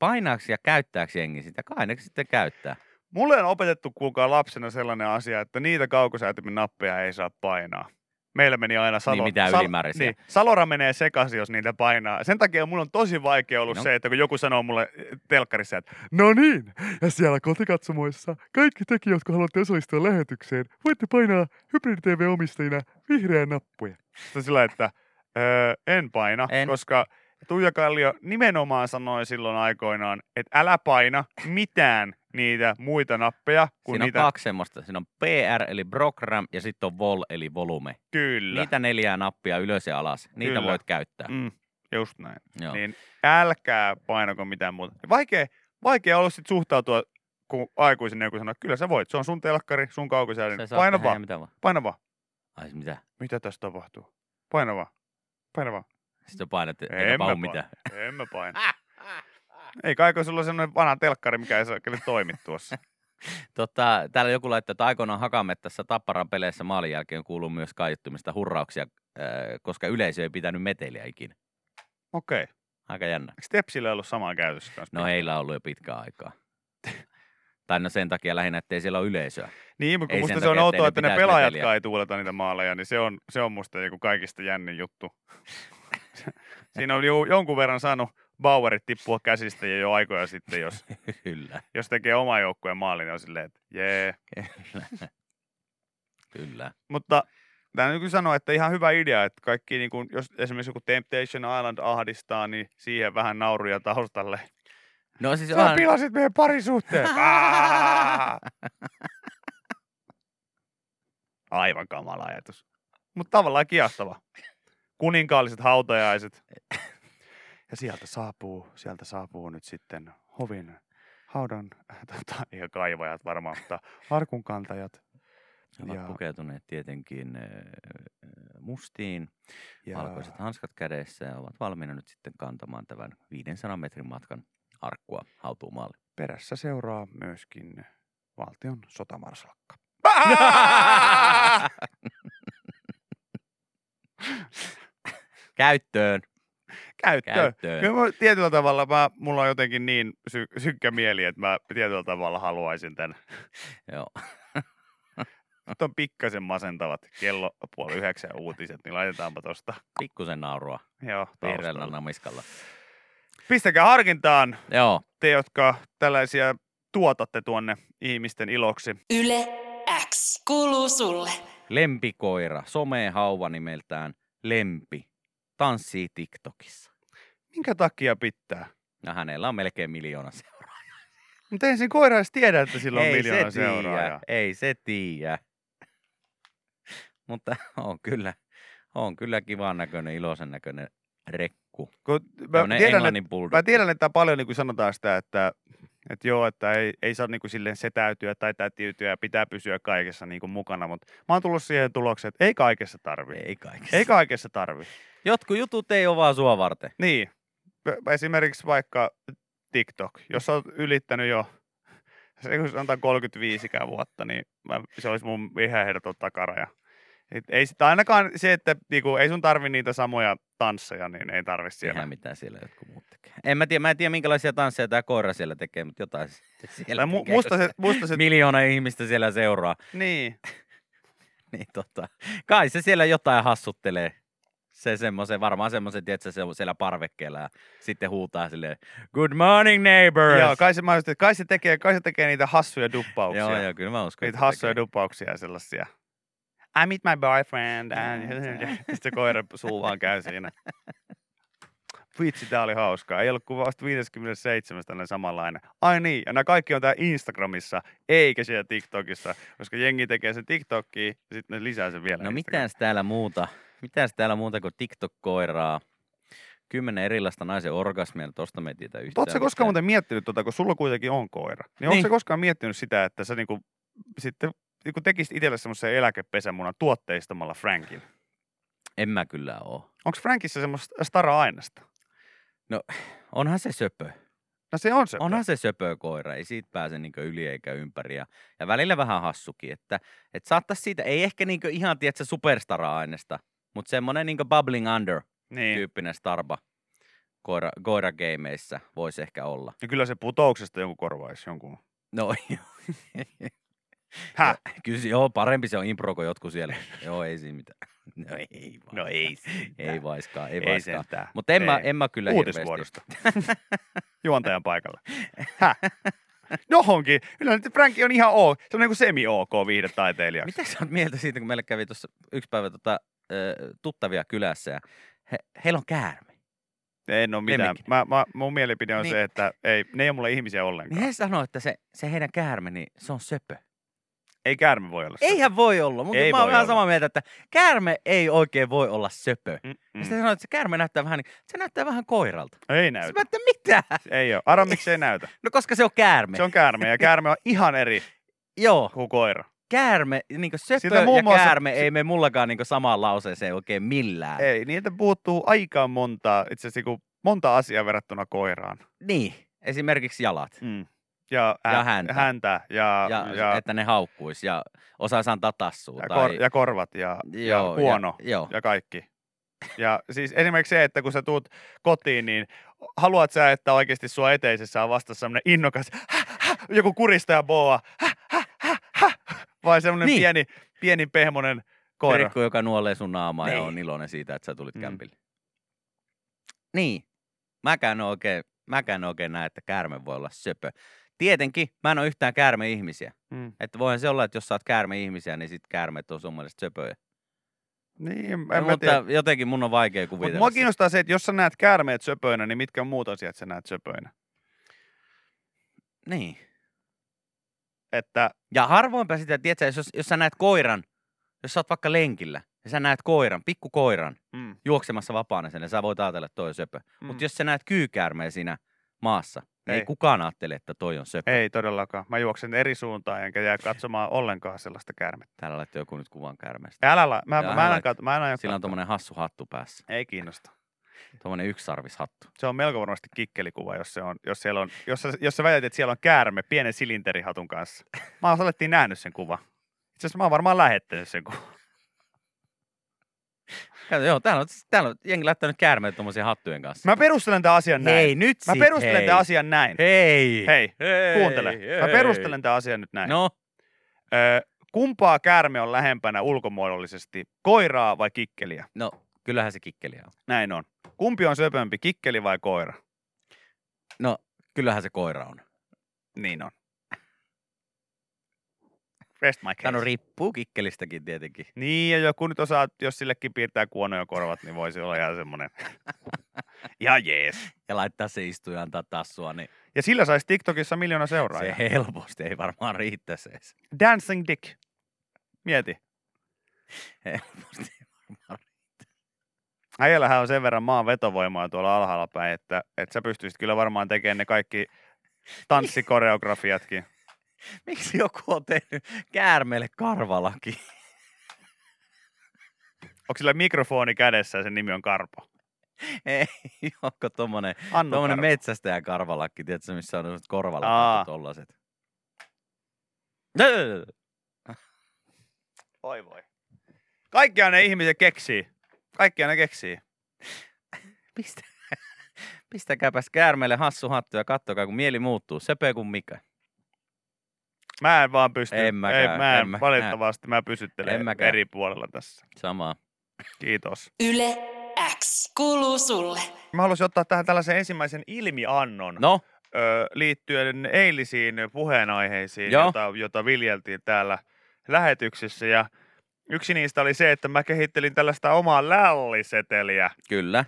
Painaako ja käyttääkö jengi sitä? Kai ne sitten käyttää. Mulle on opetettu kuulkaa lapsena sellainen asia, että niitä kaukosäätimen nappeja ei saa painaa. Meillä meni aina Salo... Niin, mitään ylimääräisiä. Niin, Salora menee sekaisin, jos niitä painaa. Sen takia mun on tosi vaikea ollut No. se, että kun joku sanoo mulle telkkarissa, että no niin, ja siellä kotikatsomoissa kaikki tekijät, jotka haluatte osallistua lähetykseen, voitte painaa Hybrid TV-omistajina vihreää nappuja. Sillä, että öö, en paina, En. koska Tuija Kallio nimenomaan sanoi silloin aikoinaan, että älä paina mitään niitä muita nappeja kuin Siinä on niitä... kaksi semmoista. Siinä on PR eli program ja sitten on vol eli volume. Kyllä. Niitä neljää nappia ylös ja alas. Niitä Kyllä. voit käyttää. Mm, just näin. Joo. Niin älkää painako mitään muuta. Vaikea, vaikea olla sit suhtautua, kun aikuisena joku sanoo, että kyllä sä voit, se on sun telkkari, sun kaukosäädin. Paina vaan, Mitä vaan. paina vaan. Ai mitä? Mitä tässä tapahtuu? Paina vaan. Paina vaan. Sitten painat, En mä paina. mitään. En mä paina. Ei kai, kun sulla on semmoinen vanha telkkari, mikä ei kyllä toimi tuossa. Tota, täällä joku laittaa, että aikoinaan Hakamettässä Tapparan peleissä maalin jälkeen kuuluu myös kaiuttumista hurrauksia, äh, koska yleisö ei pitänyt meteliä ikinä. Okei. Okay. Aika jännä. Eikö Tepsillä ollut samaa käytössä kanssa? No heillä on ollut jo pitkään aikaa. tai no sen takia lähinnä, ettei siellä ole yleisöä. Niin, mutta musta se on outoa, että ne pitäisi pelaajat meteliä. ei tuuleta niitä maaleja, niin se on, se on musta joku kaikista jännin juttu. Siinä on jo, jonkun verran saanut Bauerit tippua käsistä jo, jo aikoja sitten, jos, Kyllä, jos tekee oma joukkueen maalin, niin on silleen, että jee. kyllä. kyllä. Mutta tämä nyt sanoa, että ihan hyvä idea, että kaikki, niin kuin, jos esimerkiksi joku Temptation Island ahdistaa, niin siihen vähän nauruja taustalle. No siis Sä onhan, pilasit meidän parisuhteen. Aivan kamala ajatus. Mutta tavallaan kiastava kuninkaalliset hautajaiset. Ja sieltä saapuu, sieltä saapuu nyt sitten hovin haudan, tota, ja kaivajat varmaan, mutta arkunkantajat. He ovat ja, pukeutuneet tietenkin äh, äh, mustiin, ja, valkoiset hanskat kädessä ja ovat valmiina nyt sitten kantamaan tämän 500 metrin matkan arkkua hautuumaalle. Perässä seuraa myöskin valtion sotamarsalkka. Käyttöön. Käyttöön. Käyttöön. Kyllä mä, tietyllä tavalla mä, mulla on jotenkin niin sy- synkkä mieli, että mä tietyllä tavalla haluaisin tämän. Joo. Nyt on pikkasen masentavat kello puoli yhdeksän uutiset, niin laitetaanpa tosta. Pikkusen naurua Joo, vihreällä namiskalla. Pistäkää harkintaan Joo. te, jotka tällaisia tuotatte tuonne ihmisten iloksi. Yle X kuuluu sulle. Lempikoira, somehauva nimeltään Lempi, tanssii TikTokissa. Minkä takia pitää? Ja hänellä on melkein miljoona seuraajaa. Mutta eihän siinä koira edes tiedä, että sillä on ei miljoona se tiedä, seuraajaa. ei se tiedä. Mutta on kyllä, on kyllä kivan näköinen, iloisen näköinen rekku. Kun mä, tiedän, että, mä tiedän, että paljon niin kuin sanotaan sitä, että, että joo, että ei, ei saa niin kuin silleen setäytyä tai tätiytyä ja pitää pysyä kaikessa niin kuin mukana, mutta mä oon tullut siihen tulokseen, että ei kaikessa tarvi. Ei kaikessa. Ei kaikessa tarvi. Jotkut jutut ei ole vaan sua varten. Niin. Esimerkiksi vaikka TikTok, jos olet ylittänyt jo se kun sanotaan 35 vuotta, niin mä, se olisi mun ihan ehdoton takaraja. Et ei sitä ainakaan se, että niinku, ei sun tarvi niitä samoja tansseja, niin ei tarvi siellä. Tehdään mitä siellä jotkut muut tekee. En mä tiedä, mä en tiedä minkälaisia tansseja tämä koira siellä tekee, mutta jotain siellä mu- tekee. musta se, musta se, Miljoona ihmistä siellä seuraa. niin. Niin tota, kai se siellä jotain hassuttelee. Se semmoisen, varmaan semmoisen, että se siellä parvekkeella ja sitten huutaa silleen, good morning neighbors. Joo, kai se, mä just, kai, se tekee, kai se tekee niitä hassuja duppauksia. joo, joo, kyllä mä uskon. niitä hassuja tekee. duppauksia ja sellaisia. I meet my boyfriend. And... Sitten se koira suu vaan käy siinä. Vitsi, tää oli hauskaa. Ei ollut kuin vasta 57 tällainen samanlainen. Ai niin, ja nämä kaikki on tää Instagramissa, eikä siellä TikTokissa, koska jengi tekee sen TikTokkiin ja sitten ne lisää sen vielä No mitäs täällä muuta? Mitäs täällä muuta kuin TikTok-koiraa? Kymmenen erilaista naisen orgasmia, tosta me ei tiedä yhtään. Oletko koskaan muuten miettinyt, tota, kun sulla kuitenkin on koira, niin, niin. Niin. onko koskaan miettinyt sitä, että sä niinku, sitten niinku tekisit itselle semmoisen eläkepesämunan tuotteistamalla Frankin? En mä kyllä oo. Onko Frankissa semmoista stara-aineesta? Onhan se söpö. No se on se. Onhan se söpö koira, ei siitä pääse niin yli eikä ympäri. Ja, ja välillä vähän hassukin, että, että saattaisi siitä, ei ehkä niin ihan tiedä superstara-aineesta, mutta semmoinen niin bubbling under Niin. tyyppinen starba koira, koirageimeissä voisi ehkä olla. Ja kyllä se putouksesta jonkun korvaisi jonkun. No Häh? kyllä se- joo, parempi se on impro kuin jotkut siellä. joo, ei siinä mitään. No ei vaan. No ei Ei vaiskaan, ei, Ei vaiskaan. sentään. Mutta en, mä, en mä kyllä hirveästi. Uutisvuorosta. Juontajan paikalla. Häh? Johonkin. Kyllä nyt Frankki on ihan ok. Se on niin kuin semi-ok viihdetaiteilija. Mitä sä oot mieltä siitä, kun meille kävi tuossa yksi päivä tota, tuttavia kylässä ja he, heillä on käärme. En ole mitään. Mä, mä, mun mielipide on Niin. se, että ei, ne ei ole mulle ihmisiä Niin ollenkaan. he sanoo, että se, se heidän käärme, niin se on söpö. Ei käärme voi olla se. Eihän voi olla, mutta Ei mä oon vähän olla. samaa mieltä, että käärme ei oikein voi olla söpö. Mm, Mm. mm. Ja sitten sanoo, että se käärme näyttää vähän, niin, se näyttää vähän koiralta. Ei Näytä. näytä. Mä että mitä? Ei ole. Arvo, miksi se ei näytä? No koska se on käärme. Se on käärme ja käärme on ihan eri Joo, kuin koira. käärme, niin söpö Siltä muun ja muassa- käärme ei mene mullakaan niin samaan lauseeseen oikein millään. Ei, niitä puuttuu aika monta, itse asiassa niinku monta asiaa verrattuna koiraan. Niin, esimerkiksi jalat. Mm. Ja, hä- Ja häntä. häntä ja, Ja, ja, ja että ne haukkuis ja osaisi antaa tassua. ja, tai... kor, ja korvat ja, ja huono Ja, joo. ja kaikki. Ja siis esimerkiksi se, että kun sä tuut kotiin, niin haluat sä, että oikeasti sua eteisessä on vasta semmoinen innokas, hä, hä, joku kuristaja boa, hä, hä, hä, hä, vai semmoinen Niin. pieni, pieni pehmonen koira. Perikko, joka nuolee sun naamaa ja Niin. on iloinen siitä, että sä tulit Mm. kämpille. Niin. Mäkään en oikein, mäkään oikein näe, että käärme voi olla söpö. Tietenkin, mä en ole yhtään käärme-ihmisiä. Mm. Että voihan se olla, että jos sä oot käärme-ihmisiä, niin sit käärmeet on sun mielestä söpöjä. Niin, en No, mä mutta tiedä. jotenkin mun on vaikea Mutta kuvitella. mua sitä. kiinnostaa se, että jos sä näet käärmeet söpöinä, niin mitkä muut asiat sä näet söpöinä? Niin. Että Ja harvoinpä sitä, tiedätkö, jos, jos sä näet koiran, jos sä oot vaikka lenkillä, ja sä näet koiran, pikkukoiran, mm, juoksemassa vapaana sen, ja sä voit ajatella, että toi on söpö. mm. Mutta jos sä näet kyykäärmeen siinä maassa, ei. Ei. kukaan ajattele, että toi on söpö. ei todellakaan. Mä juoksen eri suuntaan enkä jää katsomaan ollenkaan sellaista käärmettä. Täällä laittoi joku nyt kuvan käärmeestä. Älä la, mä, mä, mä, en kat, mä en aio Sillä on katsoa. tommonen hassu hattu päässä. Ei kiinnosta. Tommonen yksisarvishattu. Se on melko varmasti kikkelikuva, jos, se on, jos, siellä on, jos, sä, jos sä väität, että siellä on käärme pienen silinterihatun kanssa. Mä oon olettiin nähnyt sen kuva. Itse asiassa mä oon varmaan lähettänyt sen kuvan. Kato, joo, täällä on, täällä on jengi laittanut käärmeet tuommoisia hattujen kanssa. Mä perustelen tämän asian näin. Hei, nyt Mä sit, perustelen hei. tämän asian näin. Hei. Hei, hei. kuuntele. Mä hei. perustelen tämän asian nyt näin. No, Ö, kumpaa käärme on lähempänä ulkomuodollisesti, koiraa vai kikkeliä? no, kyllähän se kikkeli on. Näin on. Kumpi on söpömpi, kikkeli vai koira? No, kyllähän se koira on. Niin on. Rest my case. Tämä no riippuu kikkelistäkin tietenkin. Niin, ja joku nyt osaa, jos sillekin piirtää kuonoja korvat, niin voisi olla ihan semmoinen. ihan jees. Ja laittaa se istuja ja antaa tassua, niin Ja sillä saisi TikTokissa miljoona se seuraajaa. helposti ei varmaan riittäisi edes. Dancing Dick. Mieti. Helposti ei varmaan Äijällähän on sen verran maan vetovoimaa tuolla alhaalla päin, että, että sä pystyisit kyllä varmaan tekemään ne kaikki tanssikoreografiatkin. Miksi joku on tehnyt käärmeelle karvalaki? Onko sillä mikrofoni kädessä ja sen nimi on Karpo? Ei, onko tommonen, Annu tommonen Karpo. metsästäjän karvalakki, tiedätkö, missä on korvalakit tollaset. Voi voi. Kaikkia ne ihmiset keksii. Kaikkia ne keksii. Pistä, pistäkääpäs käärmeelle hassu hattu ja kattokaa, kun mieli muuttuu. Sepee kuin mikä. Mä en vaan pysty. En mäkään, Ei, mä en, en mä- valitettavasti mä pysyttelen En mäkään. eri puolella tässä. Samaa. Kiitos. Yle X kuuluu sulle. Mä haluaisin ottaa tähän tällaisen ensimmäisen ilmiannon No, ö, liittyen eilisiin puheenaiheisiin, Joo. jota, jota viljeltiin täällä lähetyksessä. Ja yksi niistä oli se, että mä kehittelin tällaista omaa lälliseteliä. kyllä.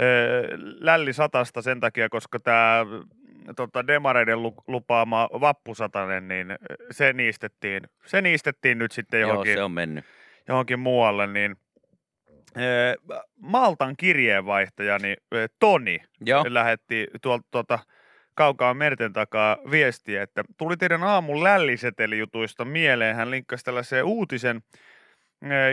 Ö, Lälli satasta sen takia, koska tämä tota, demareiden lu- lupaama vappusatanen, niin se niistettiin, se niistettiin nyt sitten Joo, johonkin, se on mennyt. johonkin muualle, niin Maltan kirjeenvaihtajani ö, Toni Joo, lähetti tuolta tuolta kaukaa merten takaa viestiä, että tuli teidän aamun lällisetelijutuista mieleen. Hän linkkasi tällaisen uutisen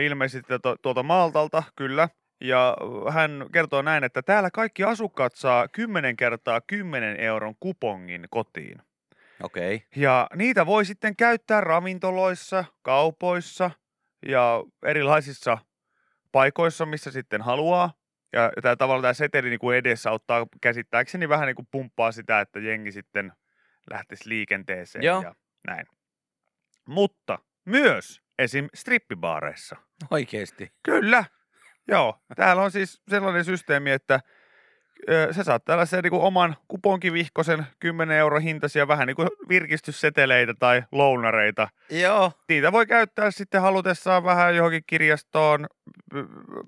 ilmeisesti tu- tuolta Maltalta, kyllä. Ja hän kertoo näin, että täällä kaikki asukkaat saa 10 kertaa 10 euron kupongin kotiin. okei. Okay. Ja niitä voi sitten käyttää ravintoloissa, kaupoissa ja erilaisissa paikoissa, missä sitten haluaa. Ja tämä tavallaan tämä seteli niin kuin edesauttaa käsittääkseni vähän niin kuin pumppaa sitä, että jengi sitten lähtisi liikenteeseen Joo. ja näin. Mutta myös esim. strippibaareissa. Oikeesti. Kyllä. Joo. Täällä on siis sellainen systeemi, että sä saat tällaisen niin kuin oman kuponkivihkosen 10 euro hintaisia vähän niin kuin virkistysseteleitä tai lounareita. Joo. Niitä voi käyttää sitten halutessaan vähän johonkin kirjastoon,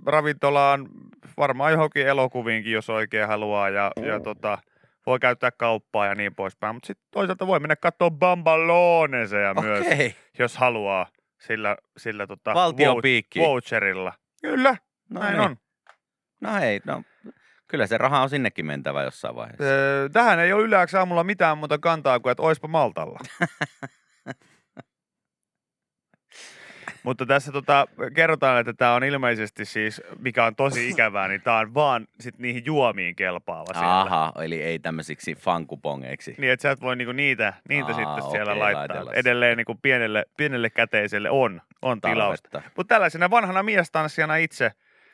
ravintolaan, varmaan johonkin elokuviinkin, jos oikein haluaa. Ja, ja tota, voi käyttää kauppaa ja niin poispäin. Mutta sitten toisaalta voi mennä katsoa Bambaloneseja myös. Okay. jos haluaa sillä, sillä tota, Valtion voucherilla. Kyllä, No näin niin. on. No hei, no kyllä se raha on sinnekin mentävä jossain vaiheessa. Öö, tähän ei ole yleensä aamulla mitään muuta kantaa kuin, että oispa Maltalla. Mutta tässä tota, kerrotaan, että tämä on ilmeisesti siis, mikä on tosi ikävää, niin tämä on vaan sit niihin juomiin kelpaava siellä. Aha, eli ei tämmöisiksi fankupongeiksi. Niin, että sä et voi niinku niitä, niitä Aa, sitten siellä okei, laittaa. laitella Edelleen niinku pienelle, pienelle käteiselle on, on tilausta. Mutta tällaisena vanhana miestanssijana itse,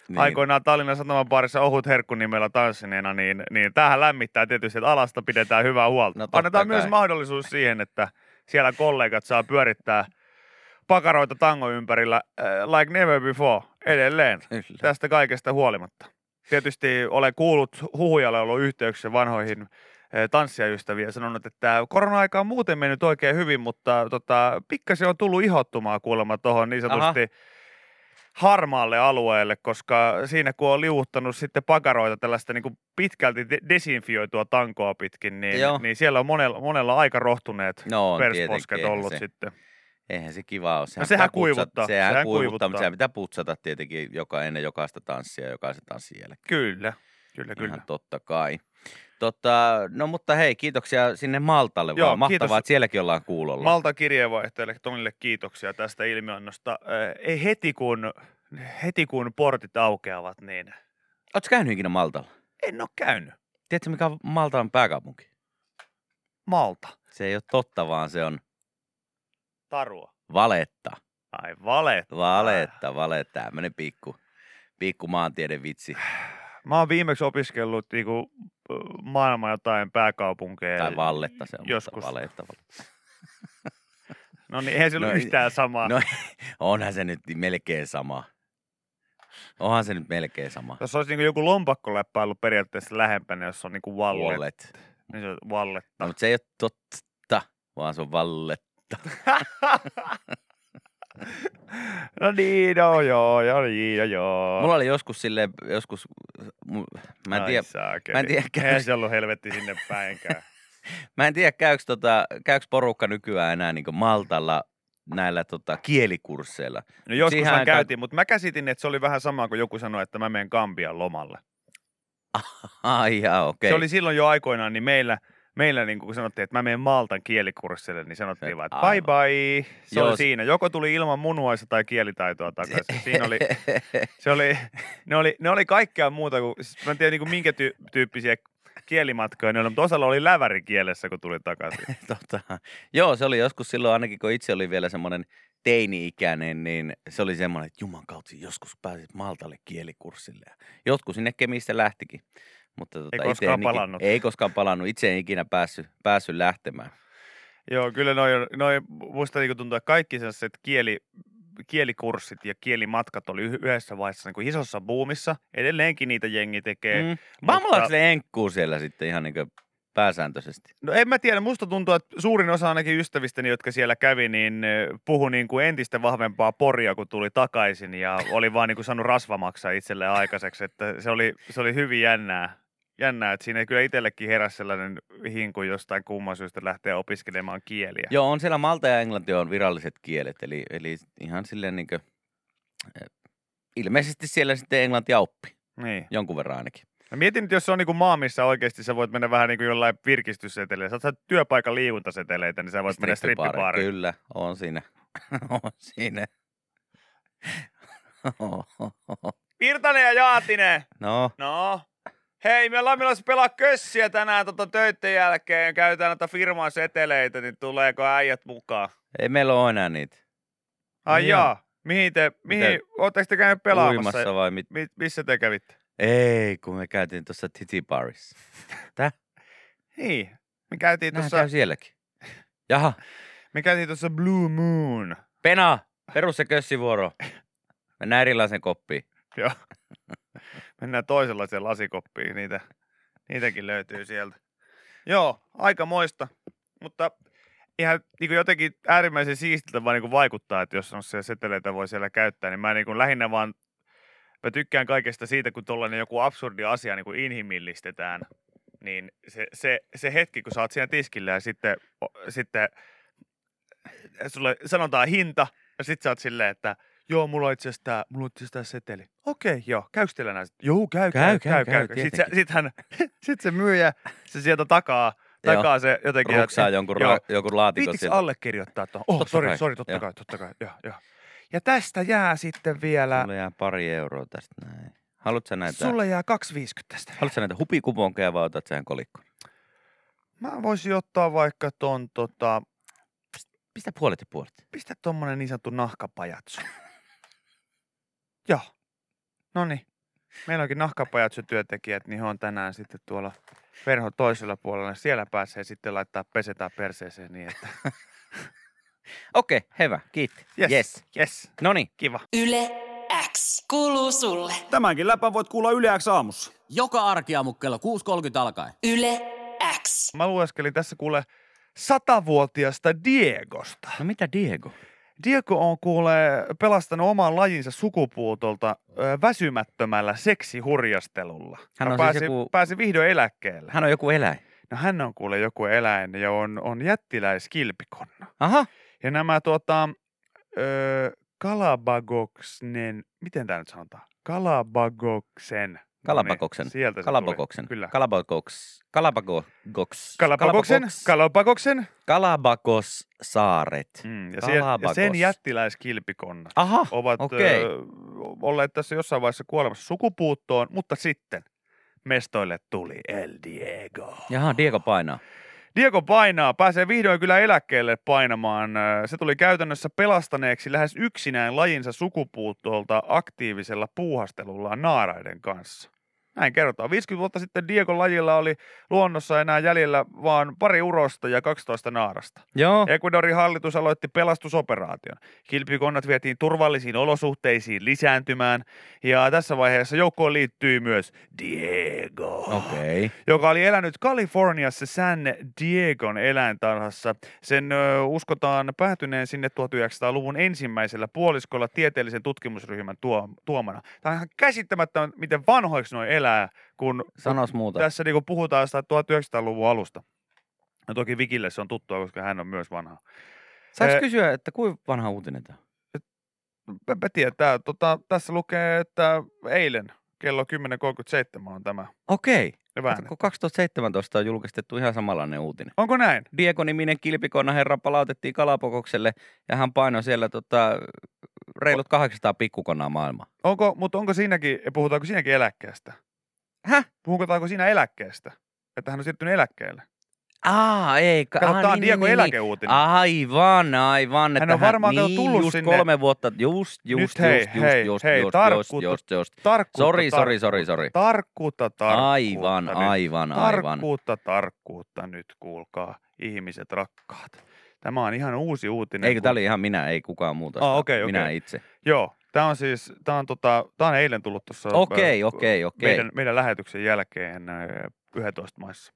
niin. aikoinaan Tallinnan Sataman baarissa ohut herkku nimellä tanssineena, niin, niin tämähän lämmittää tietysti, että alasta pidetään hyvää huolta. No Annetaan myös kai. mahdollisuus siihen, että siellä kollegat saa pyörittää pakaroita tango ympärillä äh, like never before edelleen Kyllä. tästä kaikesta huolimatta. Tietysti olen kuullut huhujalle ollut yhteyksissä vanhoihin eh, tanssijaystäviä ja sanonut, että korona-aika on muuten mennyt oikein hyvin, mutta tota, pikkasen on tullut ihottumaa kuulemma tuohon niin sanotusti harmaalle alueelle, koska siinä kun on liuuttanut sitten pakaroita tällaista niin kuin pitkälti de- desinfioitua tankoa pitkin, niin, Joo. niin siellä on monella, monella aika rohtuneet No on persposket ollut se, sitten. eihän se kiva ole. No sehän pitää putsata- kuivuttaa, Sehän, sehän kuivuttaa, kuivuttaa. mutta sehän pitää putsata tietenkin joka ennen jokaista tanssia ja jokaisen tanssin jälkeen. Kyllä, kyllä, kyllä. Ihan totta kai. Tota, no mutta hei, kiitoksia sinne Maltalle Joo, vaan. Mahtavaa, kiitos. että sielläkin ollaan kuulolla. Malta kirjeenvaihtajalle Tonille kiitoksia tästä ilmiannosta. Äh, Ei heti kun, heti kun portit aukeavat, niin Oletko käynyt ikinä Maltalla? en ole käynyt. Tiedätkö, mikä on Maltaan pääkaupunki? Malta, Se ei ole totta, vaan se on Tarua. valetta. Ai valet. Valetta, valetta. Tämmönen pikku, Pikku maantiede vitsi. Mä oon viimeksi opiskellut niinku, maailman jotain pääkaupunkeja. Tai valletta se on. Joskus. Mutta valetta. No niin, eihän se No ei- yhtään samaa. No onhan se nyt melkein sama. Onhan se nyt melkein sama. Jos olisi niinku joku lompakkoläppä ollut periaatteessa lähempänä, jos on niinku wallet, Wallet. niin se on walletta. No, mutta se ei ole totta, vaan se on valletta. no niin, no joo, joo, niin, no joo. Mulla oli joskus silleen, joskus, mä en Ai tiedä, saakeli. mä en tiedä, Eihän käykö, se ollut helvetti sinne päinkään. mä en tiedä käykö, tota, käykö porukka nykyään enää niin Maltalla näillä tota, kielikursseilla. No Siihen aikaan- käytiin, mutta mä käsitin, että se oli vähän sama kuin joku sanoi, että mä menen Gambian lomalle. Ai jaa, okei. Se oli silloin jo aikoinaan, niin meillä, meillä niin kun sanottiin, että mä menen Maltan kielikurssille, niin sanottiin vaan, että aivan. bye bye. Se Joo, oli siinä. Joko tuli ilman munuaista tai kielitaitoa takaisin. Siinä oli, se oli, ne, oli, ne oli kaikkea muuta kuin, siis mä en tiedä niin kuin minkä ty- tyyppisiä kielimatkoja ne oli, mutta osalla oli läväri kielessä, kun tuli takaisin. tota, joo, se oli joskus silloin ainakin, kun itse oli vielä semmoinen teini-ikäinen, niin se oli semmoinen, että juman kautta joskus pääsit Maltalle kielikurssille. Ja Jotkut sinne Kemistä lähtikin. Mutta tota, itse koskaan ikin- palannut. Ei koskaan palannut. Itse en ikinä päässyt, päässyt lähtemään. Joo, kyllä noi, noi musta niin tuntuu, että kaikki sellaiset kieli, kielikurssit ja kielimatkat oli yh- yhdessä vaiheessa niin kuin isossa buumissa. Edelleenkin niitä jengi tekee. Mm. mutta- se enkkuu siellä sitten ihan niin pääsääntöisesti? No en mä tiedä, musta tuntuu, että suurin osa ainakin ystävistäni, jotka siellä kävi, niin eh, puhui niin kuin entistä vahvempaa poria, kun tuli takaisin ja oli vaan niin kuin saanut rasvamaksaa itselleen aikaiseksi, että se oli, se oli hyvin jännää. Jännää, että siinä kyllä itsellekin heräsi sellainen hinku jostain kumman syystä lähteä opiskelemaan kieliä. Joo, on siellä Malta ja Englanti on viralliset kielet, eli, eli ihan silleen niin kuin, ilmeisesti siellä sitten englanti oppi, Niin. jonkun verran ainakin. Mä mietin, että jos se on niin kuin maa, missä oikeasti sä voit mennä vähän niin kuin jollain virkistysseteleillä. Sä oot työpaikan liikuntaseteleitä, niin sä voit mennä Strippibaari, strippibaariin. Kyllä, on siinä. on siinä. Virtanen ja Jaatinen! no, No, hei, me ollaan menossa pelaa kössiä tänään tota töiden jälkeen. Käytetään näitä firman seteleitä, niin tuleeko äijät mukaan? ei meillä ole enää niitä. Ai Niin jaa, mihin te, mihin, Mitä? ootteko te käynyt pelaamassa? Uimassa vai mit? Mi, missä te kävitte? Ei, kun me käytiin tuossa Titi Barissa. Niin, me käytiin tuossa, käy sielläkin. Jaha, me käytiin tuossa Blue Moon. Pena, perus se kössivuoro. Mennään erilaisen koppiin. Joo. Mennään toisenlaiseen lasikoppiin, niitä, niitäkin löytyy sieltä. Joo, aika moista, mutta ihan niin kuin jotenkin äärimmäisen siistiltä vaan niin kuin vaikuttaa, että jos on se seteleitä voi siellä käyttää, niin mä niin kuin lähinnä vaan, mä tykkään kaikesta siitä, kun tuollainen joku absurdi asia niin kuin inhimillistetään, niin se, se, se hetki, kun sä oot siinä tiskillä ja sitten, sitten sulle sanotaan hinta, ja sitten sä oot silleen, että joo, mulla on itse asiassa tää, mulla on itse asiassa tää seteli. Okei, joo, käykö teillä näin? Joo, käy, käy, käy, käy. käy. Sitten, se, sit, hän, sit se myyjä, se sieltä takaa, takaa se jotenkin. Ruksaa että- jonkun, joo. jonkun laatikon Viittikö sieltä. allekirjoittaa tuon? Oh, sori, sori, totta kai, totta kai, joo, joo. Ja tästä jää sitten vielä, Sulle jää pari euroa tästä näin. Haluatko sä näitä, sulle jää 2,50 tästä. haluatko sä näitä hupikuponkeja vai otat sä kolikon? Mä voisin ottaa vaikka ton, tota, Pistä puolet ja puolet. pistä tommonen niin sanottu nahkapajatsu. Joo. No niin. Meillä onkin nahkapajatsu-työntekijät, niin he on tänään sitten tuolla verhon toisella puolella. Siellä pääsee sitten laittaa pesetään perseeseen niin, että Okei, hyvä, kiitti. yes, Yes. yes. No niin, kiva. Yle X kuuluu sulle. Tämänkin läpän voit kuulla Yle X aamussa. Joka arkiaamu kello 6.30 alkaen. Yle X. Mä lueskelin tässä kuule satavuotiasta Diegosta. no mitä Diego? Diego on kuule pelastanut oman lajinsa sukupuutolta ö, väsymättömällä seksihurjastelulla. Hän on siis pääsi, joku- pääsi vihdoin eläkkeelle. Hän on joku eläin. No hän on kuule joku eläin ja on, on jättiläiskilpikonna. Aha, Ja nämä tuota, ö, Kalabagoksnen, miten tämä nyt sanotaan? Kalabagoksen. Kalabagoksen. No niin, sieltä se Kalabokoksen. Tuli. Kyllä. Kalabagoks. Kalabagoks. Kalabagoksen. Kalabagoksen. Kalabagos saaret. Mm, ja, ja sen jättiläiskilpikonna Aha, ovat okei. ö, olleet tässä jossain vaiheessa kuolemassa sukupuuttoon, mutta sitten mestoille tuli El Diego. Jaha, Diego painaa. Diego painaa, pääsee vihdoin kyllä eläkkeelle painamaan. Se tuli käytännössä pelastaneeksi lähes yksinään lajinsa sukupuuttoolta aktiivisella puuhastelullaan naaraiden kanssa. Näin kerrotaan. 50 vuotta sitten Diego lajilla oli luonnossa enää jäljellä vaan pari urosta ja 12 naarasta. Joo. Ecuadorin hallitus aloitti pelastusoperaation. Kilpikonnat vietiin turvallisiin olosuhteisiin lisääntymään ja tässä vaiheessa joukkoon liittyi myös Diego. Okay. joka oli elänyt Kaliforniassa San Diegon eläintarhassa. Sen ö, uskotaan päätyneen sinne 1900-luvun ensimmäisellä puoliskolla tieteellisen tutkimusryhmän tuo, tuomana. Tämä on ihan käsittämättä, miten vanhoiksi noin elää, kun Sanos muuta. tässä niinku puhutaan jostain 1900-luvun alusta. No toki Vikille se on tuttua, koska hän on myös vanha. Saanko Eh, kysyä, että kuinka vanha uutinen tämä? Mä, mä tiedän, tää, tota, tässä lukee, että eilen kello 10.37 on tämä Okei. kun 2017 on julkistettu ihan samanlainen uutinen. Onko näin? Diego-niminen kilpikonna herra palautettiin Kalapokokselle ja hän painoi siellä tota, reilut 800 pikkukonnaa maailmaa. Onko, mutta onko siinäkin, puhutaanko siinäkin eläkkeestä? Häh? Puhutaanko siinä eläkkeestä? Että hän on siirtynyt eläkkeelle. Aa, ei. ka- Kato, aa, tää on niin, Diego niin, niin, eläkeuutinen. Aivan, aivan. Hän on varmaan niin, tullut just sinne. kolme vuotta. Just, just, Nyt hei, just, just, hei, just, hei, just, just, tarkkuutta, just, just. Tarkkuutta, Sori, sori, tarkkuutta. sori, sori. Tarkkuutta, tarkkuutta. Aivan, nyt. aivan, aivan. Tarkkuutta, tarkkuutta nyt, kuulkaa, ihmiset rakkaat. Tämä on ihan uusi uutinen. Eikö kun- tämä oli ihan minä, ei kukaan muuta. Ah, sitä. okei, Minä itse. Joo, tämä on siis, tämä on, tota, tämä on eilen tullut tuossa ö, okei, okei. meidän, meidän lähetyksen jälkeen ö, 11 maissa.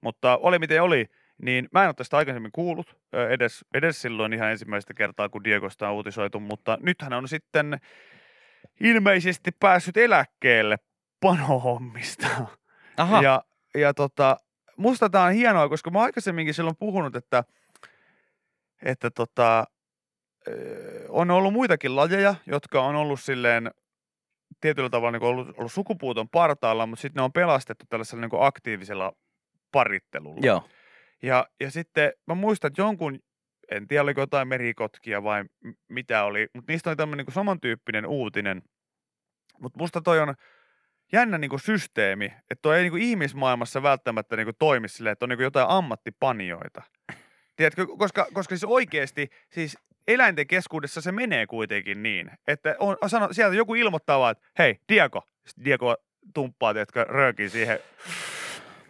Mutta oli miten oli, niin mä en ole tästä aikaisemmin kuullut, edes, edes silloin ihan ensimmäistä kertaa, kun Diegosta on uutisoitu, mutta nyt hän on sitten ilmeisesti päässyt eläkkeelle panohommista. Aha, Ja, ja tota, musta tää on hienoa, koska mä aikaisemminkin silloin puhunut, että, että tota, on ollut muitakin lajeja, jotka on ollut silleen tietyllä tavalla niin ollut, ollut sukupuuton partaalla, mutta sitten ne on pelastettu tällaisella niin aktiivisella parittelulla. joo. Ja, ja sitten mä muistan, että jonkun, en tiedä oliko jotain merikotkia vai mitä oli, mutta niistä oli tämmöinen niin samantyyppinen uutinen. Mutta musta toi on jännä niin systeemi, että toi ei niin ihmismaailmassa välttämättä niin toimi silleen, että on niin jotain ammattipanioita. Tiedätkö, koska, koska siis oikeasti, siis eläinten keskuudessa se menee kuitenkin niin, että on, sano, sieltä joku ilmoittaa vaan, että hei, Diego, Sitten Diego tumppaa, tiedätkö, röökiin siihen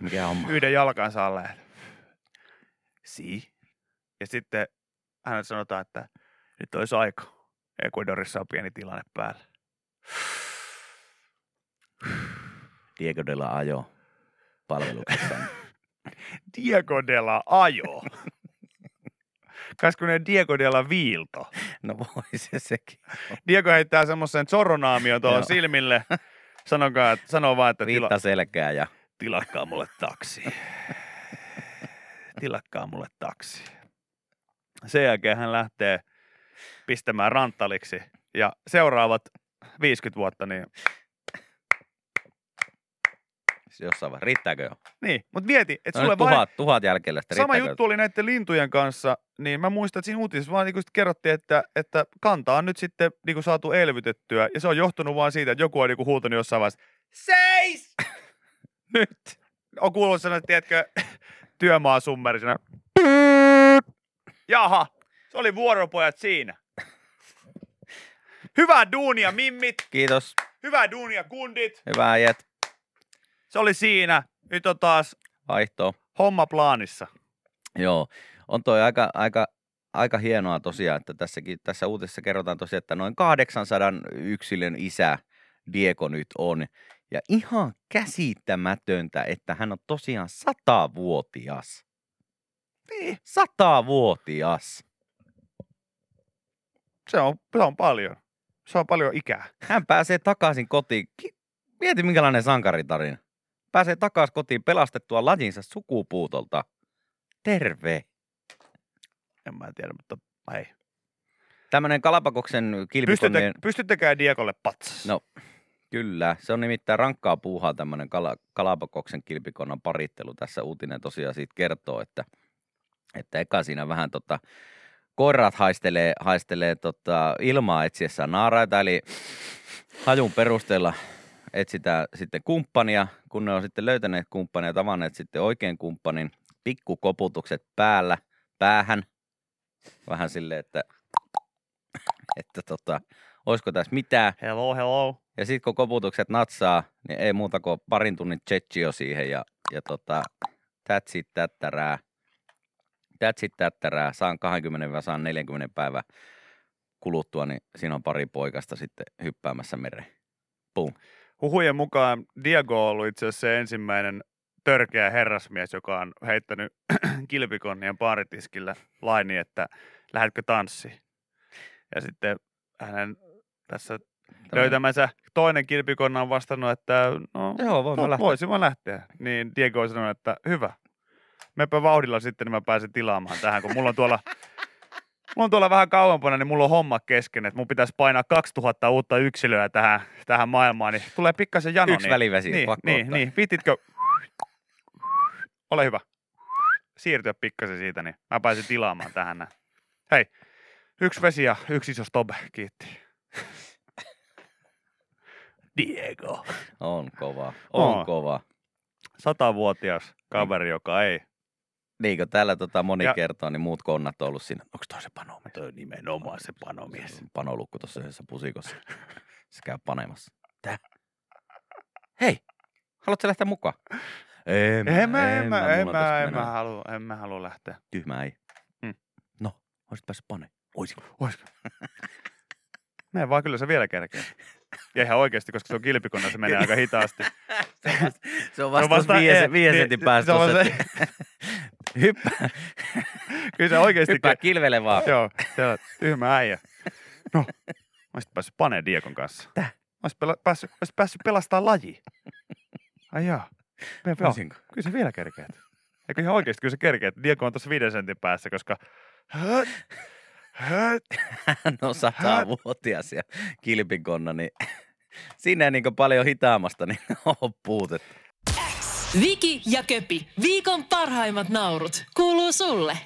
Mikä homma? yhden jalkansa alle. Si. Ja sitten hän sanotaan, että nyt olisi aika. Ecuadorissa on pieni tilanne päällä. Diego de la Ajo palveluksessa. Diego de la Ajo. Kaskunen Diego de la Viilto. No voi se sekin. Diego heittää semmoisen zoronaamion tuohon silmille. Sanokaa, että, sanoo vaan, että tila, Viitta selkää ja tilakkaa mulle taksi. tilakkaa mulle taksi. Sen jälkeen hän lähtee pistämään ranttaliksi. Ja seuraavat 50 vuotta, niin, jossain vaiheessa. Riittääkö jo? niin. Mutta mieti, että No sulle nyt vain, tuhat, tuhat jälkeen sitä. sama juttu oli näiden lintujen kanssa, niin mä muistan, että siinä uutisessa vaan niin kerrottiin, että, että kanta on nyt sitten niin kuin saatu elvytettyä. Ja se on johtunut vaan siitä, että joku on niin kuin huutanut jossain vaiheessa, seis! Nyt. on kuullut sellainen, tiedätkö, työmaasummerisena. Jaha, se oli vuoropojat siinä. Hyvää duunia, mimmit. Kiitos. Hyvää duunia, kundit. Hyvää äijät. Se oli siinä. Nyt on taas Vaihtoa. homma plaanissa. Joo, on toi aika, aika, aika hienoa tosiaan, että tässäkin, tässä uutisessa kerrotaan tosiaan, että noin 800 yksilön isä Diego nyt on. Ja ihan käsittämätöntä, että hän on tosiaan satavuotias. Niin, Satavuotias. se on, se on paljon. Se on paljon ikää. Hän pääsee takaisin kotiin. Mieti minkälainen sankaritarina. Pääsee takaisin kotiin pelastettua lajinsa sukupuutolta. Terve. En mä tiedä, mutta ei. Tämmöinen Kalapakoksen Pystytte, kilpikonnien... pystyttekää Diegolle patsas. No, Kyllä, se on nimittäin rankkaa puuhaa tämmöinen kala, kalapakoksen kilpikonnan parittelu. Tässä uutinen tosiaan siitä kertoo, että, että eka siinä vähän tota, koirat haistelee, haistelee tota, ilmaa etsiessään naaraita, eli hajun perusteella etsitään sitten kumppania, kun ne on sitten löytäneet kumppania ja tavanneet sitten oikein kumppanin, pikkukoputukset päällä, päähän. Vähän silleen, että, että tota, olisiko tässä mitään. Hello, hello. Ja sitten kun koputukset natsaa, niin ei muuta kuin parin tunnin chechio siihen ja, ja tota, that's it, tättärää. That's it, tättärää. Saan 20 saan 40 päivää kuluttua, niin siinä on pari poikasta sitten hyppäämässä mereen. Pum. Huhujen mukaan Diego on ollut itse asiassa se ensimmäinen törkeä herrasmies, joka on heittänyt kilpikonnien baaritiskillä laini, että lähdetkö tanssiin. Ja sitten hänen tässä löytämänsä toinen kilpikonna on vastannut, että no, Joo, voin no lähteä. voisin mä lähteä. Niin Diego on sanonut, että hyvä. Mepä vauhdilla sitten, niin mä pääsen tilaamaan tähän, kun mulla on tuolla Mulla on tuolla vähän kauempana, niin mulla on homma kesken, että mun pitäisi painaa 2000 uutta yksilöä tähän, tähän maailmaan, niin tulee pikkasen jano. Yksi niin, välivesi, niin, pakko niin, ottaa. niin, viititkö? Ole hyvä. Siirtyä pikkasen siitä, niin mä pääsin tilaamaan tähän näin. Hei, yksi vesi ja yksi iso stobe, kiitti. Diego. On kova, on On. kova. Satavuotias kaveri, joka ei. Niin kuin täällä tota moni Ja- kertoo, niin muut konnat on ollut siinä. Onko toi se panomies? Toi nimenomaan se panomies. Se Panolukku tuossa yhdessä pusikossa. Se käy panemassa. Tää. Hei, haluatko lähteä mukaan? En, En mä, en mä, en mä, en mä halua, en mä halua lähteä. Tyhmä ei. Mm. No, olisit päässyt paneen. Oisin. Oisko? Mene vaan, kyllä se vielä kerkee. Ja ihan oikeasti, koska se on kilpikonna, se menee aika hitaasti. Se on vasta- vasta viiden, sentin se päästä. on tuossa, se- Hyppää, Kyllä se oikeasti... hyppää kilvele vaan. Joo, se on tyhmä äijä. No, mä olisit päässyt paneen Diekon kanssa. Täh? Mä olisit, pela- päässyt, olisit päässyt pelastaa laji. Ai jaa. Me, joo, Oisinko? kyllä se vielä kerkeet. Eikö ihan oikeasti, kyllä se kerkeet. Diego on tuossa viiden sentin päässä, koska... Höt. Hän on satavuotias ja kilpikonna, niin siinä ei niin paljon hitaammasta niin ole puutetta. Viki ja Köpi, viikon parhaimmat naurut, kuuluu sulle.